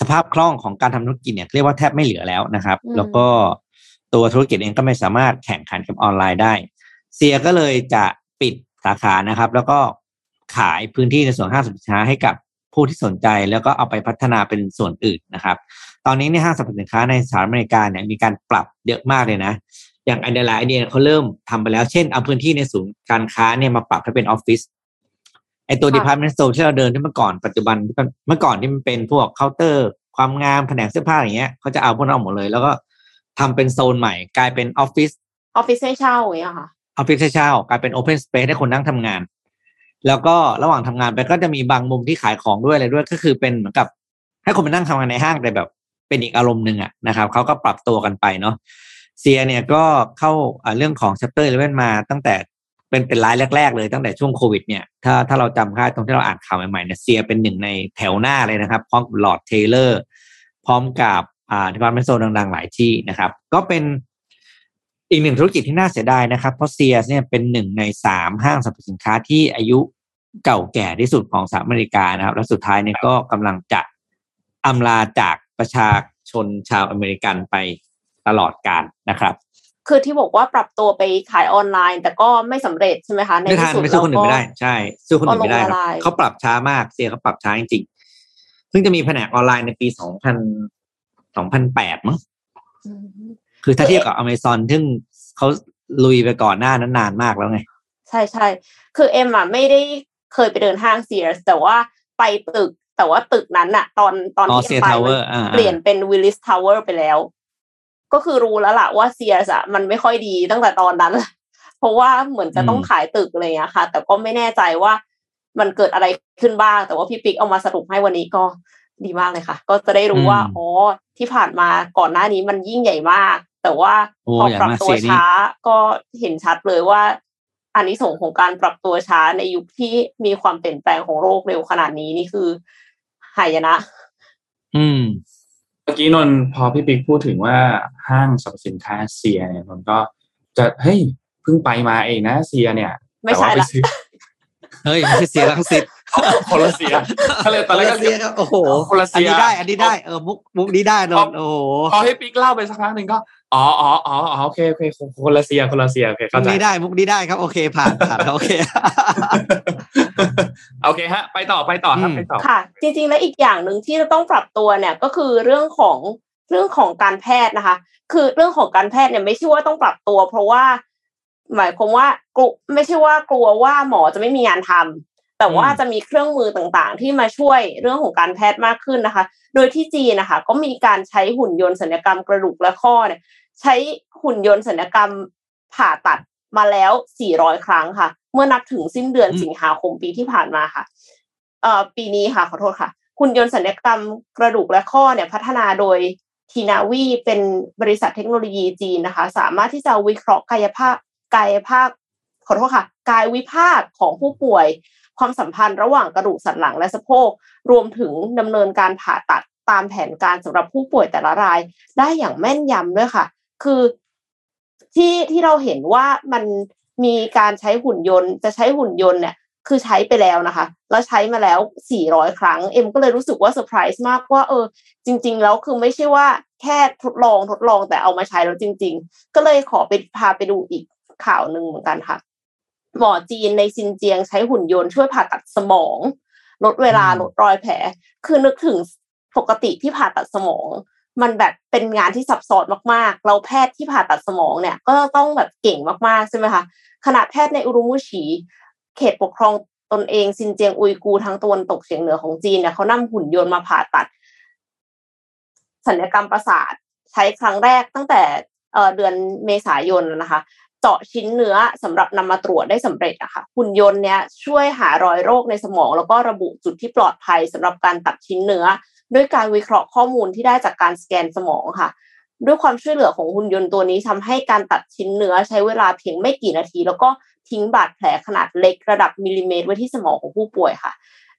สภาพคล่องของการทำธุรกิจเนี่ยเรียกว่าแทบไม่เหลือแล้วนะครับอืมแล้วก็ตัวธุรกิจเองก็ไม่สามารถแข่งขันกับออนไลน์ได้ เซียก็เลยจะปิดสาขานะครับ แล้วก็ขายพื้นที่ในส่วนห้างสรรพสินค้าให้กับผู้ที่สนใจแล้วก็เอาไปพัฒนาเป็นส่วนอื่นนะครับ ตอนนี้ในห้างสรรพสินค้าในสหรัฐอเมริกาเนี่ยมีการปรับเยอะมากเลยนะ อย่างไอเดียไอเดียเขาเริ่มทำไปแล้ว เช่นเอาพื้นที่ในศูนย์การค้าเนี่ยมาปรับให้เป็นออฟฟิศ ไอตัวค่ะ department store ที่เราเดินที่เมื่อก่อนปัจจุบันที่มันเมื่อก่อนที่มันเป็นพวกเคาน์เตอร์ ความงามแผนกเสื้อผ้าอย่างเงี้ยเขาจะเอาพวกนั้นออกหมดเลย แล้วก็ทำเป็นโซนใหม่ กลายเป็นออฟฟิศออฟฟิศให้เช่าอย่างเงี้ยค่ะออฟฟิศให้เช่ากลายเป็น open space ให้คนนั่งทำงาน แล้วก็ระหว่างทำงานไปก็จะมีบางมุมที่ขายของด้วยอะไรด้วยก็คือเป็นเหมือนกับ ให้คนไปนั่งทำงานในห้างแต่แบบ เป็นอีกอารมณ์หนึ่งอะนะครับเขาก็ปรับตัวกันไปเนาะเซียเนี่ยก็เข้าอ่าเรื่องของ chapter 11 มาตั้งแต่ เป็นเป็นรายแรก ๆ เลยตั้งแต่ช่วงโควิดเนี่ยถ้าถ้าเราจำค่าตรงที่เราอ่านข่าวใหม่ๆเนี่ยเซียเป็นหนึ่งในแถวหน้าเลยนะครับ พร้อมกับ Lord & Taylor พร้อมกับอ่า department store ดังๆ หลายที่นะครับ ก็เป็นอีกหนึ่งธุรกิจที่น่าเสียดายนะครับ เพราะเซียเนี่ยเป็นหนึ่งในสามห้างสรรพสินค้าที่อายุเก่าแก่ที่สุดของสหรัฐอเมริกานะครับ และสุดท้ายเนี่ยก็กำลังจะอำลาจากประชาชนชาวอเมริกันไปตลอดกาลนะครับ คือที่บอกว่าปรับตัวไปขายออนไลน์ แต่ก็ไม่สำเร็จใช่ไหมคะในไม่ทัที่นสุดไม่สู้คนอื่นไม่ได้เราก็ใช่สู้คนอื่นไม่ได้ครับก็ลงละลายเขาปรับช้ามากเซียเขาปรับช้าจริงๆเพิ่งจะมีแผนกออนไลน์ในปีสองพันสองพันแปดมั้งอืมคือถ้าเทียบกับอเมซอนซึ่งเขาลุยไปก่อนหน้านั้นนานมากแล้วไง ใช่ใช่คือเอ็มอะไม่ได้เคยไปเดินห้าง Sears แต่ว่าไปตึกแต่ว่าตึกนั้นอะตอนตอนอ๋อที่ Sears Tower อ่าเปลี่ยนเป็น Willis Tower ไปแล้ว ก็คือรู้แล้วล่ะว่า Sears อะมันไม่ค่อยดีตั้งแต่ตอนนั้น เพราะว่าเหมือนจะต้องขายตึกอะไรอย่างเงี้ยค่ะ แต่ก็ไม่แน่ใจว่ามันเกิดอะไรขึ้นบ้าง แต่ว่าพี่ปิ๊กเอามาสรุปให้วันนี้ก็ดีมากเลยค่ะ ก็จะได้รู้ว่าอ๋อที่ผ่านมาก่อนหน้านี้มันยิ่งใหญ่มาก แต่ว่าโอ้พออย่างปรับมากตัวเสียนี่ช้าก็เห็นชัดเลยว่าอันนี้ส่งส์ของการปรับตัวช้าในยุคที่มีความเปลี่ยนแปลงของโลกเร็วขนาดนี้นี่คือหายนะ อืมเมื่อกี้นนท์พอพี่ปิ๊กพูดถึงว่าห้างสรรพสินค้าเซียเนี่ยนนท์ก็จะเฮ้ยเพิ่งไปมาเองนะเซียเนี่ยไม่ใช่แต่ว่าละไปซื้อเฮ้ยไม่ใช่เสียลังสิตคนละเสียก็เลยตอนแรกก็เสียครับโอ้โหคนละอันเสียนี้ได้ อันนี้ได้เออมุกมุกนี้ได้นนท์โอ้โหพอให้ปิ๊กเล่าไปสักพักหนึ่งก็อ๋ออ๋ออ๋ออ๋อโอเคโอเคคนละเสียคนละเสียโอเคมุเข้ากใจนี้ได้มุกนี้ได้ครับ โอเคผ่านผ่านโอเคโอเคฮะ ไปต่อไปต่อครับอืมไปต่อค่ะ จริง ๆ แล้วอีกอย่างหนึ่งที่จะต้องปรับตัวเนี่ยก็คือเรื่องของเรื่องของการแพทย์นะคะ คือเรื่องของการแพทย์เนี่ยไม่ใช่ว่าต้องปรับตัว เพราะว่า หมายความว่ากลัวไม่ใช่ว่ากลัวว่าหมอจะไม่มีงานทำ แต่ว่าอืมจะมีเครื่องมือต่างๆ ที่มาช่วยเรื่องของการแพทย์มากขึ้นนะคะ โดยที่จีนนะคะก็มีการใช้หุ่นยนต์ศัลยกรรมกระดูกและข้อเนี่ยใช้หุ่นยนต์ศัลยกรรมผ่าตัดมาแล้ว 400 ครั้งค่ะ เมื่อนับถึงสิ้นเดือนอืมสิงหาคมปีที่ผ่านมาค่ะเอ่อปีนี้ค่ะขอโทษค่ะ หุ่นยนต์ศัลยกรรมกระดูกและข้อเนี่ยพัฒนาโดยทีนาวีเป็นบริษัทเทคโนโลยีจีนนะคะ สามารถที่จะวิเคราะห์กายภาพกายภาพขอโทษค่ะ กายวิภาคของผู้ป่วย ความสัมพันธ์ระหว่างกระดูกสันหลังและสะโพก รวมถึงดำเนินการผ่าตัดตามแผนการสำหรับผู้ป่วยแต่ละราย ได้อย่างแม่นยำด้วยค่ะ คือที่ที่เราเห็นว่ามันมีการใช้หุ่นยนต์ จะใช้หุ่นยนต์เนี่ยคือใช้ไปแล้วนะคะ แล้วใช้มาแล้ว 400 ครั้ง เอ็มก็เลยรู้สึกว่าเซอร์ไพรส์มากว่าเออ จริง ๆ แล้วคือไม่ใช่ว่าแค่ทดลองทดลองแต่เอามาใช้แล้วจริง ๆ ก็เลยขอไปพาไปดูอีกข่าวหนึ่งเหมือนกันค่ะ หมอจีนในซินเจียงใช้หุ่นยนต์ช่วยผ่าตัดสมอง ลดเวลาอืมลดรอยแผล คือนึกถึงปกติที่ผ่าตัดสมอง มันแบบเป็นงานที่ซับซ้อนมากๆ เราแพทย์ที่ผ่าตัดสมองเนี่ยก็ต้องแบบเก่งมากๆใช่ไหมคะขณะแพทย์ในอุรุมุชีเขตปกครองตนเองซินเจียงอุยกูร์ทางตะวันตกเฉียงเหนือของจีนเนี่ยเขานำหุ่นยนต์มาผ่าตัดศัลยกรรมประสาทใช้ครั้งแรกตั้งแต่เอ่อเดือนเมษายนนะคะ เจาะชิ้นเนื้อสำหรับนำมาตรวจได้สำเร็จอะค่ะหุ่นยนต์เนี้ยช่วยหารอยโรคในสมอง แล้วก็ระบุจุดที่ปลอดภัยสำหรับการตัดชิ้นเนื้อ ด้วยการวิเคราะห์ข้อมูลที่ได้จากการสแกนสมองค่ะ ด้วยความช่วยเหลือของหุ่นยนต์ตัวนี้ทำให้การตัดชิ้นเนื้อใช้เวลาเพียงไม่กี่นาที แล้วก็ทิ้งบาดแผลขนาดเล็กระดับมิลลิเมตรไว้ที่สมองของผู้ป่วยค่ะ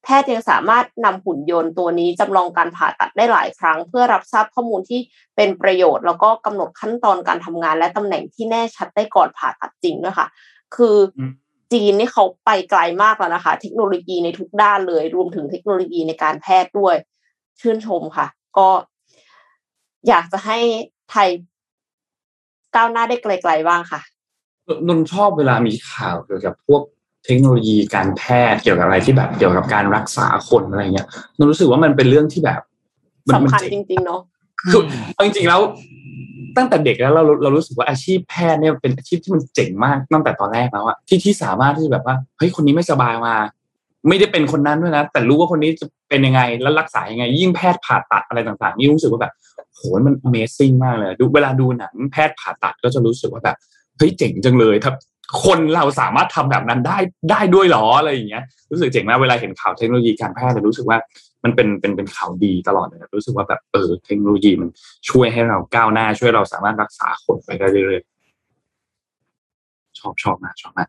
แพทย์ยังสามารถนำหุ่นยนต์ตัวนี้จำลองการผ่าตัดได้หลายครั้ง เพื่อรับทราบข้อมูลที่เป็นประโยชน์ แล้วก็กำหนดขั้นตอนการทำงาน และตำแหน่งที่แน่ชัดได้ก่อนผ่าตัดจริงด้วยค่ะ คือจีนนี่เขาไปไกลมากแล้วนะคะ เทคโนโลยีในทุกด้านเลย รวมถึงเทคโนโลยีในการแพทย์ด้วย ชื่นชมค่ะ ก็อยากจะให้ไทยก้าวหน้าได้ไกลๆบ้างค่ะนนชอบเวลามีข่าวเกี่ยวกับพวก เทคโนโลยีการแพทย์เกี่ยวกับอะไรที่แบบเกี่ยวกับการรักษาคนอะไรเงี้ยนนท์รู้สึกว่ามันเป็นเรื่องที่แบบมัสำคัญเจ๋จริง ๆ เนาะคือเอาจริงๆแล้วตั้งแต่เด็กแล้วเราเรารู้สึกว่าอาชีพแพทย์เนี่ยเป็นอาชีพที่มันเจ๋งมากตั้งแต่ตอนแรกแล้วอะที่ที่สามารถที่จะแบบว่าเฮ้ยคนนี้ไม่สบายมา ไม่ได้เป็นคนนั้นด้วยนะแต่รู้ว่าคนนี้จะเป็นยังไงแล้วรักษายังไง ยิ่งแพทย์ผ่าตัดอะไรต่างๆนี่รู้สึกว่าแบบโหมัน Amazing มากเลยดูเวลาดูหนังแพทย์ผ่าตัดก็จะรู้สึกว่าแบบเฮ้ยเจ๋งจังเลยถ้า คนเราสามารถทำแบบนั้นได้ได้ด้วยหรออะไรอย่างเงี้ยรู้สึกเจ๋งมากเวลาเห็นข่าวเทคโนโลยีการแพทย์จะรู้สึกว่ามันเป็นเป็นเป็นข่าวดีตลอดเลยรู้สึกว่าแบบเออเทคโนโลยีมันช่วยให้เราก้าวหน้าช่วยเราสามารถรักษาคนไปได้เรื่อยๆชอบชอบมากชอบมาก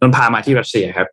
นนพามาที่รัสเซียครับ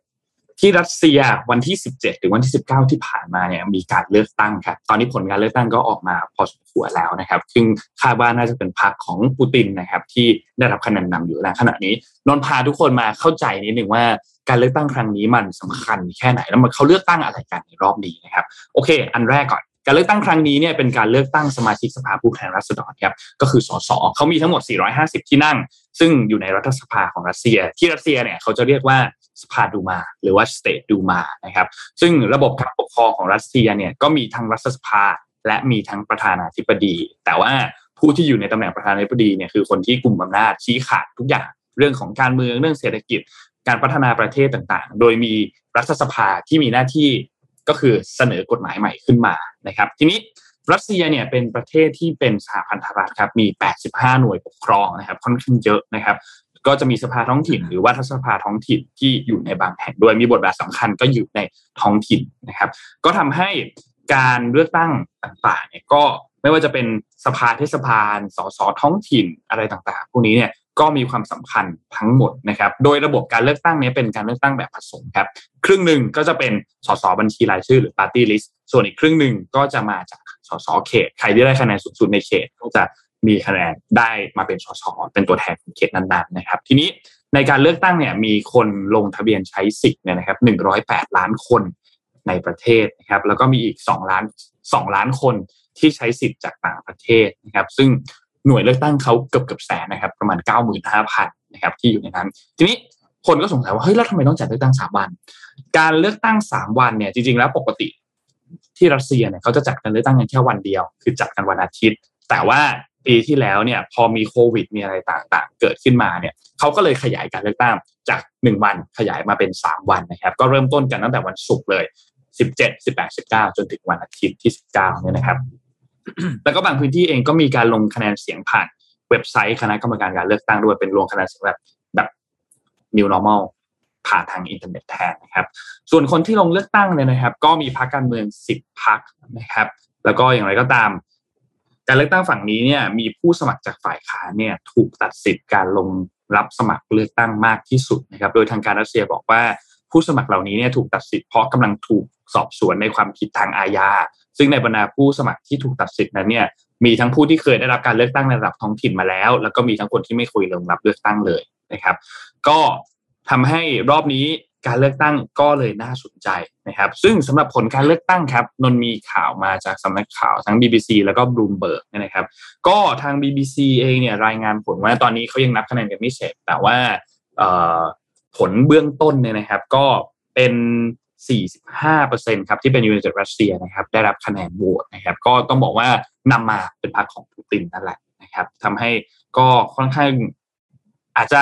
ที่รัสเซียวันที่ 17 ถึงวันที่ 19 ที่ผ่านมาเนี่ยมีการเลือกตั้งครับตอนนี้ผลการเลือกตั้งก็ออกมาพอสมควรแล้วนะครับซึ่งคาดว่าน่าจะเป็นพรรคของปูตินนะครับที่ได้รับคะแนนนำอยู่ในขณะนี้นนพาทุกคนมาเข้าใจนิดหนึ่งว่าการเลือกตั้งครั้งนี้มันสำคัญแค่ไหนแล้วมันเขาเลือกตั้งอะไรกันในรอบนี้นะครับโอเค อันแรกก่อนการเลือกตั้งครั้งนี้เนี่ยเป็นการเลือกตั้งสมาชิกสภาผู้แทนราษฎรครับก็คือสสเขามีทั้งหมด 450 ที่นั่ง ซึ่งอยู่ในรัฐสภาของรัสเซีย ที่รัสเซียเนี่ยเขาจะเรียกว่า สภาดูมา หรือว่าสเตทดูมานะครับ ซึ่งระบบการปกครองของรัสเซียเนี่ยก็มีทั้งรัฐสภา และมีทั้งประธานาธิบดี แต่ว่าผู้ที่อยู่ในตำแหน่งประธานาธิบดีเนี่ยคือคนที่กลุ่มอำนาจชี้ขาดทุกอย่างเรื่องของการเมืองเรื่องเศรษฐกิจ การพัฒนาประเทศต่างๆ โดยมีรัฐสภาที่มีหน้าที่ก็คือเสนอกฎหมายใหม่ขึ้นมานะครับ ทีนี้รัสเซียเนี่ยเป็นประเทศที่เป็นสหพันธรัฐครับมี 85 หน่วยปกครองนะครับค่อนข้างเยอะนะครับ ก็จะมีสภาท้องถิ่น หรือว่าทัศสภาท้องถิ่นที่อยู่ในบางแห่งด้วยมีบทบาทสำคัญก็อยู่ในท้องถิ่นนะครับ ก็ทำให้การเลือกตั้งต่างๆเนี่ยก็ไม่ว่าจะเป็นสภาเทศบาล สสท้องถิ่นอะไรต่างๆ พวกนี้เนี่ยก็มีความสำคัญทั้งหมดนะครับ โดยระบบการเลือกตั้งนี้เป็นการเลือกตั้งแบบผสมครับ ครึ่งหนึ่งก็จะเป็นสสบัญชีรายชื่อหรือ party list ส่วนอีกครึ่งหนึ่งก็จะมาจากสสเขต ใครที่ได้คะแนนสูงสุดในเขตก็จะ มีคะแนนได้มาเป็นสสเป็นตัวแทนของเขตนั้นๆนะครับ ทีนี้ในการเลือกตั้งเนี่ยมีคนลงทะเบียนใช้สิทธิ์เนี่ยนะครับ108ล้านคนในประเทศนะครับแล้วก็มีอีก2ล้าน2ล้านคนที่ใช้สิทธิ์จากต่างประเทศนะครับ ซึ่งหน่วยเลือกตั้งเขาเกือบเกือบแสนนะครับ ประมาณ95,000นะครับที่อยู่ในนั้น ทีนี้คนก็สงสัยว่าเฮ้ยแล้วทำไมต้องจัดเลือกตั้งสามวัน การเลือกตั้งสามวันเนี่ยจริงๆแล้วปกติที่รัสเซียเนี่ยเขาจะจัดการเลือกตั้งกันแค่วันเดียว คือจัดกันวันอาทิตย์ แต่ว่า ปีที่แล้วเนี่ยพอมีโควิดมีอะไรต่างๆ เกิดขึ้นมาเนี่ยเขาก็เลยขยายการเลือกตั้งจากหนึ่งวันขยายมาเป็นสามวันนะครับ ก็เริ่มต้นกันตั้งแต่วันศุกร์เลยสิบเจ็ดสิบแปดสิบเก้าจนถึงวันอาทิตย์ที่สิบเก้านี่ยนะครับ แล้วก็บางพื้นที่เองก็มีการลงคะแนนเสียงผ่านเว็บไซต์คณะกรรมการการเลือกตั้งด้วยเป็นลงคะแนนเสียงแบบแบบ new normal ผ่านทางอินเทอร์เน็ตแทนนะครับ ส่วนคนที่ลงเลือกตั้งเนี่ยนะครับ ก็มีพรรคการเมืองสิบพรรคนะครับ แล้วก็อย่างไรก็ตาม การเลือกตั้งฝั่งนี้เนี่ยมีผู้สมัครจากฝ่ายค้านเนี่ยถูกตัดสิทธิ์การลงรับสมัครเลือกตั้งมากที่สุดนะครับโดยทางการรัสเซียบอกว่าผู้สมัครเหล่านี้เนี่ยถูกตัดสิทธิ์เพราะกำลังถูกสอบสวนในความผิดทางอาญา ซึ่งในบรรดาผู้สมัครที่ถูกตัดสิทธิ์นั้นเนี่ยมีทั้งผู้ที่เคยได้รับการเลือกตั้งในระดับท้องถิ่นมาแล้ว แล้วก็มีทั้งคนที่ไม่เคยลงรับเลือกตั้งเลยนะครับ ก็ทำให้รอบนี้ การเลือกตั้งก็เลยน่าสนใจนะครับ ซึ่งสำหรับผลการเลือกตั้งครับนนมีข่าวมาจากสำนักข่าวทั้ง BBC แล้วก็บลูมเบิร์กนะครับ ก็ทาง BBC เองเนี่ยรายงานผลว่าตอนนี้เขายังนับคะแนนกันไม่เสร็จ แต่ว่าผลเบื้องต้นเนี่ยนะครับ ก็เป็น 45%ครับที่เป็น United Russia นะครับ ได้รับคะแนนโหวตนะครับ ก็ต้องบอกว่านำมาเป็นพรรคของปูตินนั่นแหละนะครับทำให้ก็ค่อนข้างอาจจะ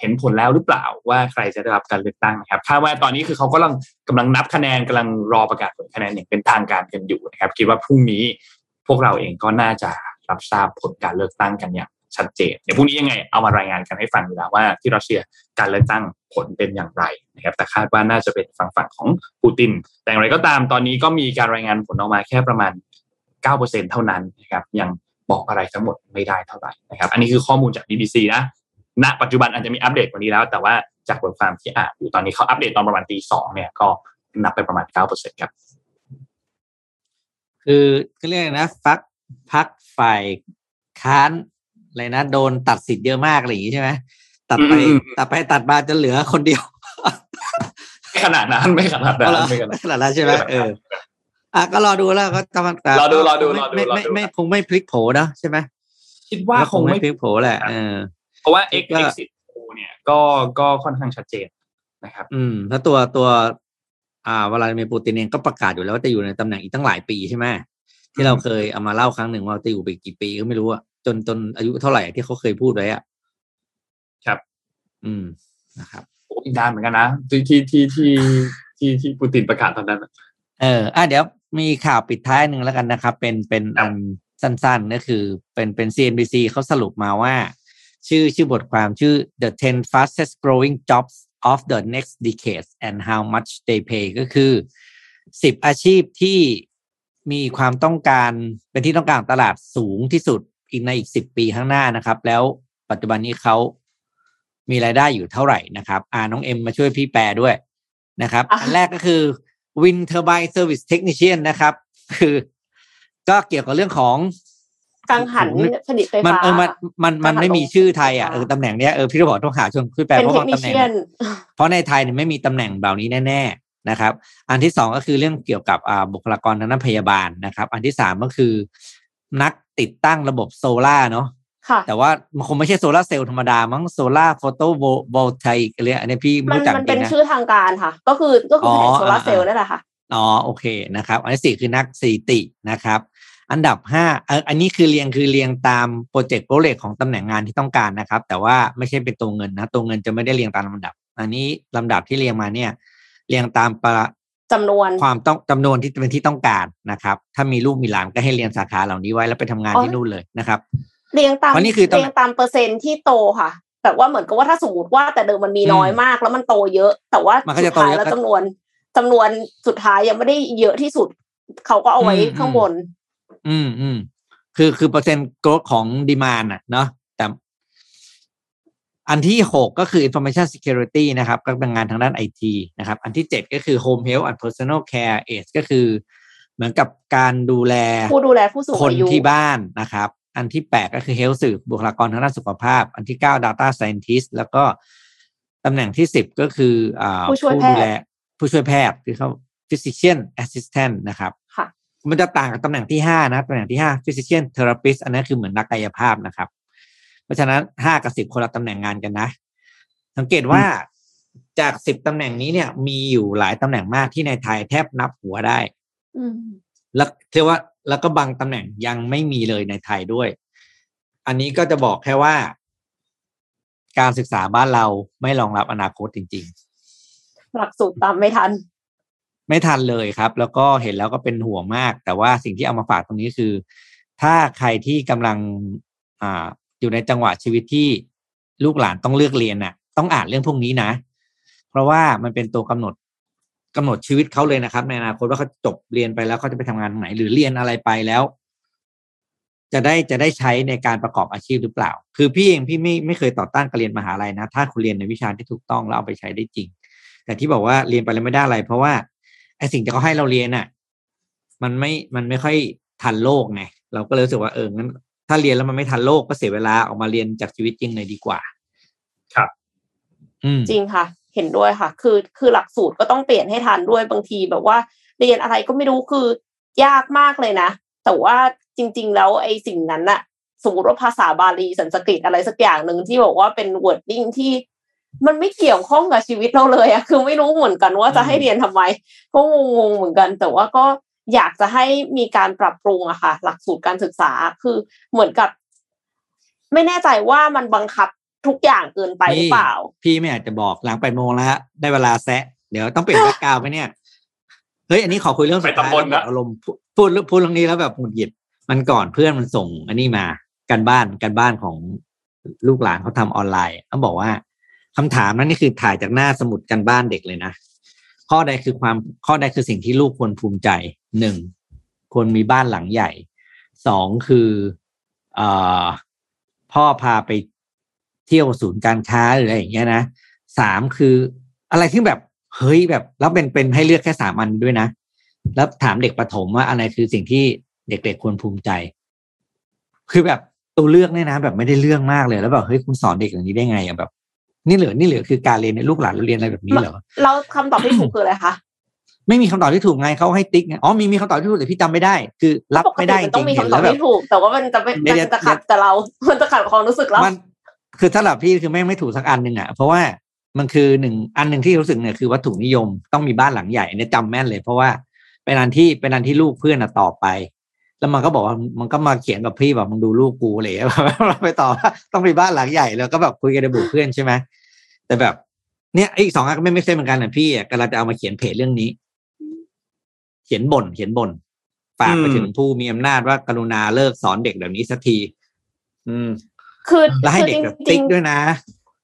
เห็นผลแล้วหรือเปล่าว่าใครจะได้รับการเลือกตั้งนะครับคาดว่าตอนนี้คือเขากำลังกำลังนับคะแนนกำลังรอประกาศผลคะแนนอย่างเป็นทางการกันอยู่นะครับ คิดว่าพรุ่งนี้พวกเราเองก็น่าจะรับทราบผลการเลือกตั้งกันอย่างชัดเจนเดี๋ยวพรุ่งนี้ยังไงเอามารายงานกันให้ฟังดีแล้วว่าที่รัสเซียการเลือกตั้งผลเป็นอย่างไรนะครับแต่คาดว่าน่าจะเป็นฝั่งฝั่งของปูติน แต่อย่างไรก็ตามตอนนี้ก็มีการรายงานผลออกมาแค่ประมาณ 9%เท่านั้นนะครับยังบอกอะไรทั้งหมดไม่ได้เท่าไหร่นะครับ อันนี้คือข้อมูลจาก BBC นะ ณปัจจุบันอาจจะมีอัปเดตกว่านี้แล้ว แต่ว่าจากบทความที่อ่านอยู่ตอนนี้เขาอัปเดตตอนประมาณตีสองเนี่ยก็นับไปประมาณเก้าเปอร์เซ็นครับ คือก็เรียกนะฟักพักฝ่ายค้านอะไรนะโดนตัดสิทธิ์เยอะมากอะไรอย่างนี้ใช่ไหมตัดไปตัดไปตัดมาจนเหลือคนเดียวไม่ขนาดนั้นไม่ขนาดนั้นไม่ขนาดขนาดนั้นใช่ไหมเอออะก็รอดูแล้วก็กำลังรอดูรอดูรอดูไม่ไม่ไม่คงไม่พลิกโผนะใช่ไหมคิดว่าคงไม่พลิกโผแหละเออ เพราะว่า X ก็ exit poll เนี่ยก็ก็ค่อนข้างชัดเจนนะครับ อืมแล้วตัวตัว อ่าวลาดิเมียร์ปูตินเองก็ประกาศอยู่แล้วว่าจะอยู่ในตำแหน่งอีกตั้งหลายปีใช่ไหมที่เราเคยเอามาเล่าครั้งหนึ่งว่าจะอยู่ไปกี่ปีก็ไม่รู้อะจนจนอายุเท่าไหร่ที่เขาเคยพูดไว้อะครับ อืมนะครับโอ้อีกนานเหมือนกันนะที่ที่ที่ที่ที่ที่ปูตินประกาศตอนนั้น เอออะเดี๋ยวมีข่าวปิดท้ายหนึ่งแล้วกันนะครับ เป็นเป็นอันสั้นๆก็คือเป็นเป็น CNBC เขาสรุปมาว่า ชื่อชื่อบทความชื่อ the 10 fastest growing jobs of the next decade and how much they pay ก็คือสิบอาชีพที่มีความต้องการเป็นที่ต้องการของตลาดสูงที่สุดอีกในอีกสิบปีข้างหน้านะครับ แล้วปัจจุบันนี้เขามีรายได้อยู่เท่าไหร่นะครับอ่าน้องเอ็มมาช่วยพี่แปลด้วยนะครับอะอันแรกก็คือ Wind Turbine Service Technician นะครับ คือ ก็เกี่ยวกับเรื่องของ กังหันผลิตไฟมันฟ้าเออมันมันมันกังหันไม่มีลมชื่อไทยอะไฟเอฟ้าอตำแหน่งเนี้ยเออพี่ก็บอกต้องหาชวนช่วยแปลเป็นเพราะเทคบางนิตำแหน่งเชียนเพราะในไทยเนี่ยไม่มีตำแหน่งแบบนี้แน่ๆนะครับ อันที่สองก็คือเรื่องเกี่ยวกับอ่าบุคลากรทางด้านพยาบาลนะครับ อันที่สามก็คือ นักติดตั้งระบบโซล่าร์เนาะค่ะแต่ว่ามันคงไม่ใช่โซลาร์เซลล์ธรรมดา มั้งโซลาร์โฟโตโวลไทกอะไรอันนี้พี่ไม่มันรู้จักมันจเป็รินงนะชื่อทางการค่ะ ก็คือก็คืออ๋อแผงโซลาร์เซลล์อ่านั่นแหละค่ะอ๋อโอเคนะครับ อันที่สี่คือนักสถิตินะครับ อันดับห้าเอ่ออันนี้คือเรียงคือเรียงตามโปรเจกต์โปรเลกของตำแหน่งงานที่ต้องการนะครับ แต่ว่าไม่ใช่เป็นตัวเงินนะ ตัวเงินจะไม่ได้เรียงตามลำดับ อันนี้ลำดับที่เรียงมาเนี่ย เรียงตามประจำนวนความต้องจำนวนที่เป็นที่ต้องการนะครับ ถ้ามีลูกมีหลานก็ให้เรียนสาขาเหล่านี้ไว้แล้วไปทำงานอ๋อที่นู่นเลยนะครับ เรียงตามเพราะนี่คือตำเรียงตามเปอร์เซ็นต์ที่โตค่ะแบบว่าเหมือนกับว่าถ้าสมมติว่าแต่เดิมมันมีน้อยมาก แล้วมันโตเยอะ แต่ว่ามันก็สุจะดโตท้ายเยอะแล้วก็จำนวนจำนวนสุดท้ายยังไม่ได้เยอะที่สุด เขาก็เอาไว้อืมข้างบน อืมอืมคือคือเปอร์เซ็นต์ growth ของ demand อะเนาะแต่อันที่หกก็คือ information security นะครับ ก็เป็นงานทางด้านไอทีนะครับ อันที่เจ็ดก็คือ home health and personal care aides ก็คือ เหมือนกับการดูแลผู้ดูแลผู้สูงคนอายุที่บ้านนะครับ อันที่แปดก็คือ health สื่อบุคลากรทางด้านสุขภาพ อันที่เก้า data scientist แล้วก็ตำแหน่งที่สิบก็คืออ่าผู้ช่วยแพทย์ดูแลผู้ช่วยแพทย์คือเขา physician assistant นะครับค่ะ มันจะต่างกับตำแหน่งที่ห้านะตำแหน่งที่ห้า physician therapist อันนั้นคือเหมือนนักกายภาพนะครับ เพราะฉะนั้นห้ากับสิบคนละตำแหน่งงานกันนะ สังเกตว่าจากสิบตำแหน่งนี้เนี่ย มีอยู่หลายตำแหน่งมากที่ในไทยแทบนับหัวได้อืมแล้วเรียกว่าแล้วก็บางตำแหน่งยังไม่มีเลยในไทยด้วย อันนี้ก็จะบอกแค่ว่า การศึกษาบ้านเราไม่รองรับอนาคตจริงหลักสูตรตามไม่ทันๆ ไม่ทันเลยครับ แล้วก็เห็นแล้วก็เป็นห่วงมาก แต่ว่าสิ่งที่เอามาฝากตรงนี้คือ ถ้าใครที่กำลังอ่าอยู่ในจังหวะชีวิตที่ลูกหลานต้องเลือกเรียนน่ะ ต้องอ่านเรื่องพวกนี้นะ เพราะว่ามันเป็นตัวกำหนดกำหนดชีวิตเขาเลยนะครับ ในอนาคตว่าเขาจบเรียนไปแล้วเขาจะไปทำงานไหน หรือเรียนอะไรไปแล้ว จะได้จะได้ใช้ในการประกอบอาชีพหรือเปล่า คือพี่เองพี่ไม่ไม่เคยต่อต้านการเรียนมหาลัยนะ ถ้าคุณเรียนในวิชาที่ถูกต้องแล้วเอาไปใช้ได้จริง แต่ที่บอกว่าเรียนไปแล้วไม่ได้อะไร เพราะว่า ไอสิ่งที่เขาให้เราเรียนน่ะ มันไม่มันไม่ค่อยทันโลกไงเราก็เลยรู้สึกว่าเอองั้น ถ้าเรียนแล้วมันไม่ทันโลกก็เสียเวลาออกมาเรียนจากชีวิตจริงเลยดีกว่า ครับ อืมจริงค่ะ เห็นด้วยค่ะ คือคือหลักสูตรก็ต้องเปลี่ยนให้ทันด้วยบางทีแบบว่า เรียนอะไรก็ไม่รู้คือยากมากเลยนะ แต่ว่าจริง ๆ แล้วไอ้สิ่งนั้นน่ะสมมติว่าภาษาบาลีสันสกฤตอะไรสักอย่างหนึ่งที่บอกว่าเป็น wording ที่ มันไม่เกี่ยวข้องกับชีวิตเราเลยอะคือไม่รู้เหมือนกันว่าจะให้เรียนทำไม ก็งงๆเหมือนกัน แต่ว่าก็อยากจะให้มีการปรับปรุงอะค่ะ หลักสูตรการศึกษาคือเหมือนกับ ไม่แน่ใจว่ามันบังคับทุกอย่างเกินไปหรือเปล่า พี่ไม่อยากจะบอกหลังแปดโมงแล้วได้เวลาแซะเดี๋ยวต้องเปลี่ยนแบ็กกราวด์ไปเนี่ยเฮ้ยอันนี้ขอคุยเรื่องสุดท้ายไปตำบลแล้วนะอารมณ์พูดพูดพูดเรื่องนี้แล้วแบบหงุดหงิดมันก่อนเพื่อนมันส่ง อันนี้มาการบ้านการบ้านของลูกหลานเขาทำออนไลน์เขาบอกว่า คำถามนั้นนี่คือถ่ายจากหน้าสมุดการบ้านเด็กเลยนะข้อใดคือความข้อใดคือสิ่งที่ลูกควรภูมิใจหนึ่งควรมีบ้านหลังใหญ่สองคืออพ่อพาไปเที่ยวศูนย์การค้าหรืออะไรอย่างเงี้ยนะสามคืออะไรที่แบบเฮ้ยแบบแล้วเป็นเป็นให้เลือกแค่สามอันด้วยนะ แล้วถามเด็กประถมว่าอะไรคือสิ่งที่เด็กๆควรภูมิใจ คือแบบตัวเลือกเนี่ยนะ แบบไม่ได้เรื่องมากเลยแล้วแบบเฮ้ยคุณสอนเด็กอย่างนี้ได้ไงอะแบบ นี่เหลือนี่เหลือคือการเรียนในลูกหลานเราเรียนอะไรแบบนี้เหรอแล้วคำตอบที่ถูกคืออะไรคะไม่มีคำตอบที่ถูกไงเขาให้ติ๊กไงอ๋อมีมีคำตอบที่ถูกแต่พี่จำไม่ได้ คือรับไม่ได้จปกติมันต้ริองงมีๆเห็นคำตอแล้บวแบบที่ถูก แต่ว่ามันจะไม่เดี๋มัยวนจะขัดเดี๋ยวแต่เรามันจะขัดความรู้สึกเรามันคือสำหรับพี่คือแม่งไม่ถูกสักอันหนึ่งอะเพราะว่ามันคือหนึ่งอันหนึ่งที่รู้สึกเนี่ยคือวัตถุนิยมต้องมีบ้านหลังใหญ่เนี่ยจำแม่นเลย เพราะว่าเป็นอันที่เป็นอันที่ลูกเพื่อนอะตอบไป แล้วมันก็บอกว่ามันก็มาเขียนกับพี่แบบมึงดูลูกกูเลยไปต่อบว่าต้องมีบ้านหลังใหญ่แล้วก็แบบคุยกันในบุเพื่อนใช่ไหมแต่แบบเนี่ยอีกสองอันก็ไม่ไม่ใช่เหมือนกันนะพี่อะกำลังจะเอามาเขียนเพจเรื่องนี้ เขียนบ่นเขียนบ่นฝากไปอืมถึงผู้มีอำนาจว่ากรุณาเลิกสอนเด็กแบบนี้สักที อืม คือแล้วให้คือเด็กจแบบริติ๊งกด้วยนะ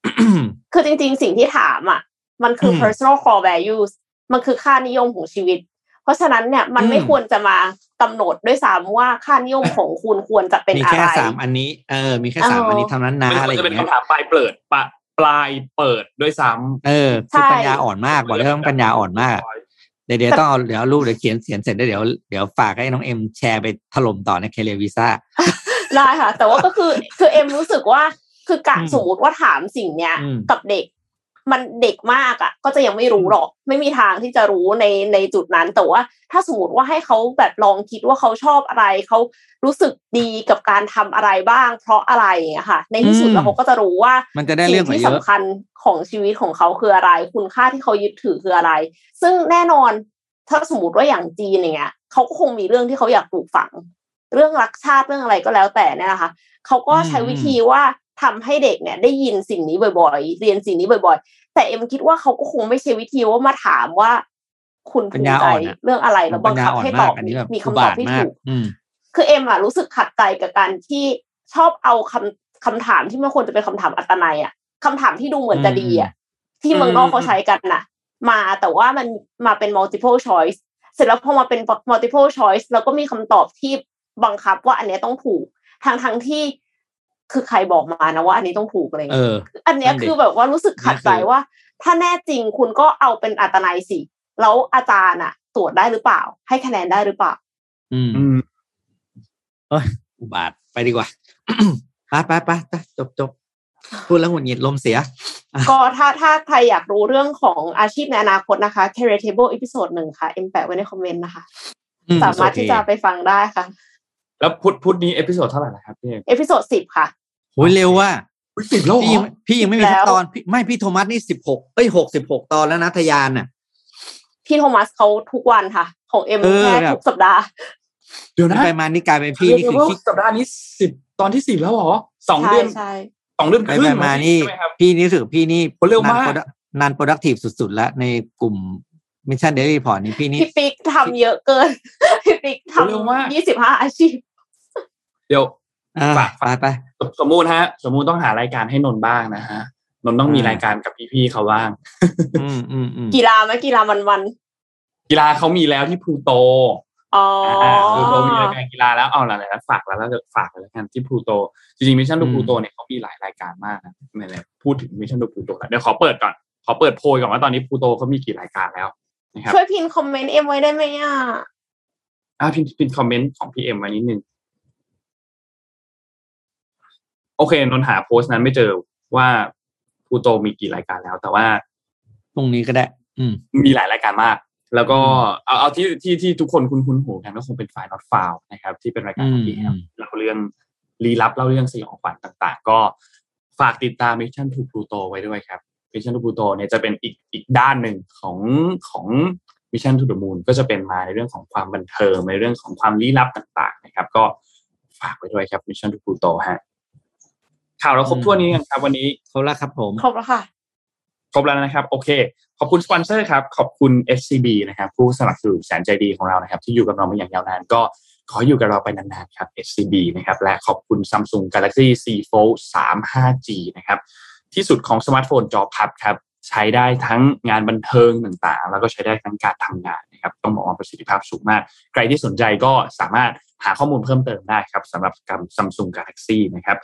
ๆคือจริง ๆ สิ่งที่ถามอะ มันคืออม personal core values มันคือค่านิยมของชีวิต เพราะฉะนั้นเนี่ยมันไม่อืมควรจะมากำหนดด้วยซ้ำว่าค่านิยมของคุณควรจะเป็นมีอะแค่ไรสามอันนี้เออ มีแค่สามเอออัอันนี้เท่านั้นนะมันอะไรอจะเป็นย่างเงี้ยคำถามปลายเปิดปะปลายเปิดด้วยซ้ำเออใช่คือปัญญาอ่อนมากบอกเลยว่าปัญญาอ่อนมากเดี๋ยวเดี๋ยวต้องเอาเดี๋ยวเอารูปเดี๋ยวเขียนเขียนเสร็จแล้วเดี๋ยวเดี๋ยวฝากให้น้องเอ็มแชร์ไปถล่มต่อในเคเลวิซ่าได้ค่ะ แต่ว่าก็คือคือเอ็มรู้สึกว่าคือกะอืมสมมติว่าถามสิ่งเนี้ยอืมกับเด็ก มันเด็กมากอะ ก็จะยังไม่รู้หรอก ไม่มีทางที่จะรู้ในในจุดนั้นแต่ว่า ถ้าสมมติว่าให้เขาแบบลองคิดว่าเขาชอบอะไรเขารู้สึกดีกับการทำอะไรบ้าง เพราะอะไรอย่างเงี้ยค่ะ ในที่สุดอืมแล้วเขาก็จะรู้ว่ามันจะได้เรื่องกว่าสิ่เยอะที่สำคัญของชีวิตของเขาคืออะไร คุณค่าที่เขายึดถือคืออะไร ซึ่งแน่นอนถ้าสมมติว่าอย่างจีนอย่างเงี้ยเขาก็คงมีเรื่องที่เขาอยากปลูกฝัง เรื่องรักชาติเรื่องอะไรก็แล้วแต่เนี่ยนะคะเขาก็ใช้วิธีว่า ทำให้เด็กเนี่ยได้ยินสิ่งนี้บ่อยๆ เรียนสิ่งนี้บ่อยๆ แต่เอ็มคิดว่าเขาก็คงไม่ใช่วิธีว่ามาถามว่า คุณปัภูญมิญาใจอ่อนอะเรื่องอะไรแล้วบังคับให้ตอบอันนี้แบบมีอุคำตอาบทที่มากถูกอืมคือเอ็มอะรู้สึกขัดใจกับการที่ชอบเอาคำคำถามที่มันควรจะเป็นคำถามอัตนัยอะคำถามที่ดูเหมือนจะดีอะที่เมืองนอกเขาใช้กันน่ะ มาแต่ว่ามันมาเป็น multiple choice เสร็จแล้วพอมาเป็น multiple choice แล้วก็มีคำตอบที่บังคับว่าอันเนี้ยต้องถูกทางทั้งที่ คือใครบอกมานะว่าอันนี้ต้องถูกอะไรเอเงี้ยออันเนี้ยนั่นดิคือแบบว่ารู้สึกขัดใจนี่คือว่า ถ้าแน่จริงคุณก็เอาเป็นอัตนัยสิแล้วอาจารย์อะตรวจได้หรือเปล่า ให้คะแนนได้หรือเปล่า อืมอืมเอ้ยอุบาทไปดีกว่าไปไปไปไปจบจบพูดแล้วหงุดหงิดลมเสีย ก็ถ้าถ้าใครอยากรู้เรื่องของอาชีพในอนาคตนะคะ Career Table อีพิโซดหนึ่งค่ะ เอ็มแปะไว้ในคอมเมนต์นะคะอืสามารถที่จะไปฟังได้ค่ะ แล้วพุธพุธนี้เอพิโซดเท่าไหร่นะครับพี่เอกเอพิโซดสิบค่ะโอ้ยเร็วว่ะสิบแล้วเหรพี่ยังอพี่ยังไม่มีสัแล้กวตอนพี่ไม่พี่โทมัสนี่สิบหกเอ้ยหกสิบหกตอนแล้วนะทยานน่ะ พี่โทมัสเขาทุกวันค่ะ ของเอ็มเออแค่แบบทุกสัปดาห์ เดี๋ยวนะไปมานี่กลายเป็นพี่นี่คือเรียกว่าขี้สัปดาห์นี้สิบตอนที่สิบแล้วเหรอสองใช่เดือนใช่สองเดือนไปครึ่ไปงมานี่ใช่ไหมครับพี่นี่รู้สึกพี่นี่โหเร็วมากนาน productive สุดๆ แล้วในกลุ่มมิชชั่นเดลี่พอร์ตนี่พี่นี่พี่ปิ๊กทำเยอะเกิน พี่ปิ๊กทเร็วมากำยี่สิบห้าอาชีพ เดี๋ยวอ่าฝากไปไปสมมุติฮะ สมมุติต้องหารายการให้นนท์บ้างนะฮะนนท์ต้องมีอ่ารรายการกับพี่ๆเขาบ้างอืมอืมอืมกีฬาไหมกีฬามันวันกีฬาเขามีแล้วที่พลูโตๆอ๋อออ่าพลูโตมีรายการกีฬาแล้วเอาละไรแล้วฝากแล้วแล้วฝากแล้วกันที่พลูโตจริงๆมิชชั่นดูพลูโตเนี่ยเขามีหลายรายการมากนะไม่เลยพูดถึงมิชชั่นดูพลูโตเดี๋ยวขอเปิดก่อนขอเปิดโพยก่อนว่าตอนนี้พลูโตเขามีกี่รายการแล้วนะครับช่วยพินคอมเมนต์เอ็มไว้ได้ไหมอะอ่าพิมพ์พิมพ์คอมเมนต์ของพี่เอ็มมานิดนึง โอเคนนท์หาโพสต์นั้นไม่เจอว่าพลูโตมีกี่รายการแล้ว แต่ว่า ตรงนี้ก็ได้ อืม มีหลายรายการมาก แล้วก็เอาเอาที่ที่ที่ทุกคนคุ้นคุ้นหูกันก็คงเป็นฝ่าย not f o u นะครับ ที่เป็นรายการของอืมพี่แออืมมเล่าเรื่องลี้ลับเล่าเรื่องสยองขวัญต่างๆ ก็ฝากติดตาม Mission to Pluto ไว้ด้วยครับ Mission to Pluto เนี่ยจะเป็นอีกอีกด้านหนึ่งของของ Mission to the Moon ก็จะเป็นมาในเรื่องของความบันเทิงในเรื่องของความลี้ลับต่าง ๆ นะครับ ก็ฝากไว้ด้วยครับ Mission to Pluto ฮะ ข่าวเราครบถ้วนนี้กันครับวันนี้เขาละครับผมครบแล้วค่ะครบแล้วนะครับ โอเค ขอบคุณสปอนเซอร์ครับ ขอบคุณ SCB นะครับ ผู้สนับสนุนแสนใจดีของเรานะครับ ที่อยู่กับเรามาอย่างยาวนาน ก็ขออยู่กับเราไปนานๆครับ SCB นะครับ และขอบคุณ Samsung Galaxy Z Fold 3 5G นะครับ ที่สุดของสมาร์ทโฟนจอพับครับ ใช้ได้ทั้งงานบันเทิงต่างๆ แล้วก็ใช้ได้ทั้งการทำงานนะครับ ต้องบอกว่าประสิทธิภาพสูงมาก ใครที่สนใจก็สามารถหาข้อมูลเพิ่มเติมได้ครับสำหรับกับ Samsung Galaxy นะครับ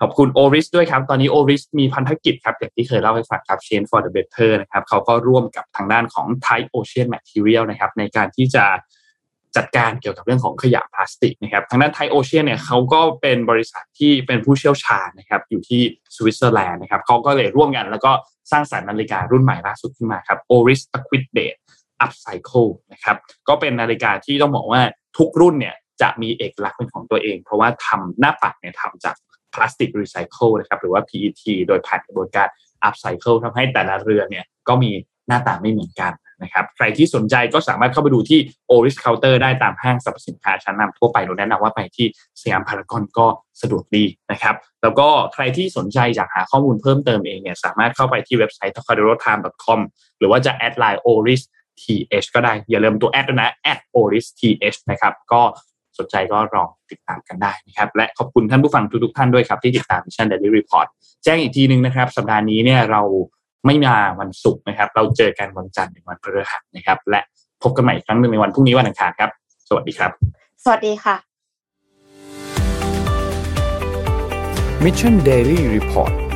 ขอบคุณ Oris ด้วยครับ ตอนนี้ Oris มีพันธกิจครับ อย่างที่เคยเล่าให้ฟังครับ Change for the Better นะครับเขาก็ร่วมกับทางด้านของ Thai Ocean Material นะครับ ในการที่จะจัดการเกี่ยวกับเรื่องของขยะพลาสติกนะครับ ทางด้าน Thai Ocean เนี่ยเขาก็เป็นบริษัทที่เป็นผู้เชี่ยวชาญนะครับ อยู่ที่สวิตเซอร์แลนด์นะครับเขาก็เลยร่วมกัน แล้วก็สร้างสรรค์นาฬิการุ่นใหม่ล่าสุดขึ้นมาครับ Oris Aquid Date Upcycle นะครับ ก็เป็นนาฬิกาที่ต้องบอกว่าทุกรุ่นเนี่ยจะมีเอกลักษณ์เป็นของตัวเอง เพราะว่าทำหน้าปัดเนี่ยทำจาก พลาสติกรีไซเคิลนะครับหรือว่า PET โดยผ่านกระบวนการ upcycle ทำให้แต่ละเรือนเนี่ยก็มีหน้าตาไม่เหมือนกันนะครับใครที่สนใจก็สามารถเข้าไปดูที่ Oris Counter ได้ตามห้างสรรพสินค้าชั้นนำทั่วไปเราแนะนำว่าไปที่สยามพารากอนก็สะดวกดีนะครับ แล้วก็ใครที่สนใจอยากหาข้อมูลเพิ่มเติมเองเนี่ยสามารถเข้าไปที่เว็บไซต์ t o k a d o r o t i m e c o m หรือว่าจะแอดไลน์ Oris th ก็ได้ อย่าลืมตัวแอดนะ at oris th นะครับ ก็ สนใจก็ลองติดตามกันได้นะครับและขอบคุณท่านผู้ฟังทุกๆท่านด้วยครับที่ติดตาม Mission Daily Report แจ้งอีกทีหนึ่งนะครับสัปดาห์นี้เนี่ยเราไม่มาวันศุกร์นะครับ เราเจอกันวันจันทร์ถึงวันพฤหัสนะครับ และพบกันใหม่อีกครั้งหนึ่งในวันพรุ่งนี้วันอังคารครับ สวัสดีครับ สวัสดีค่ะ Mission Daily Report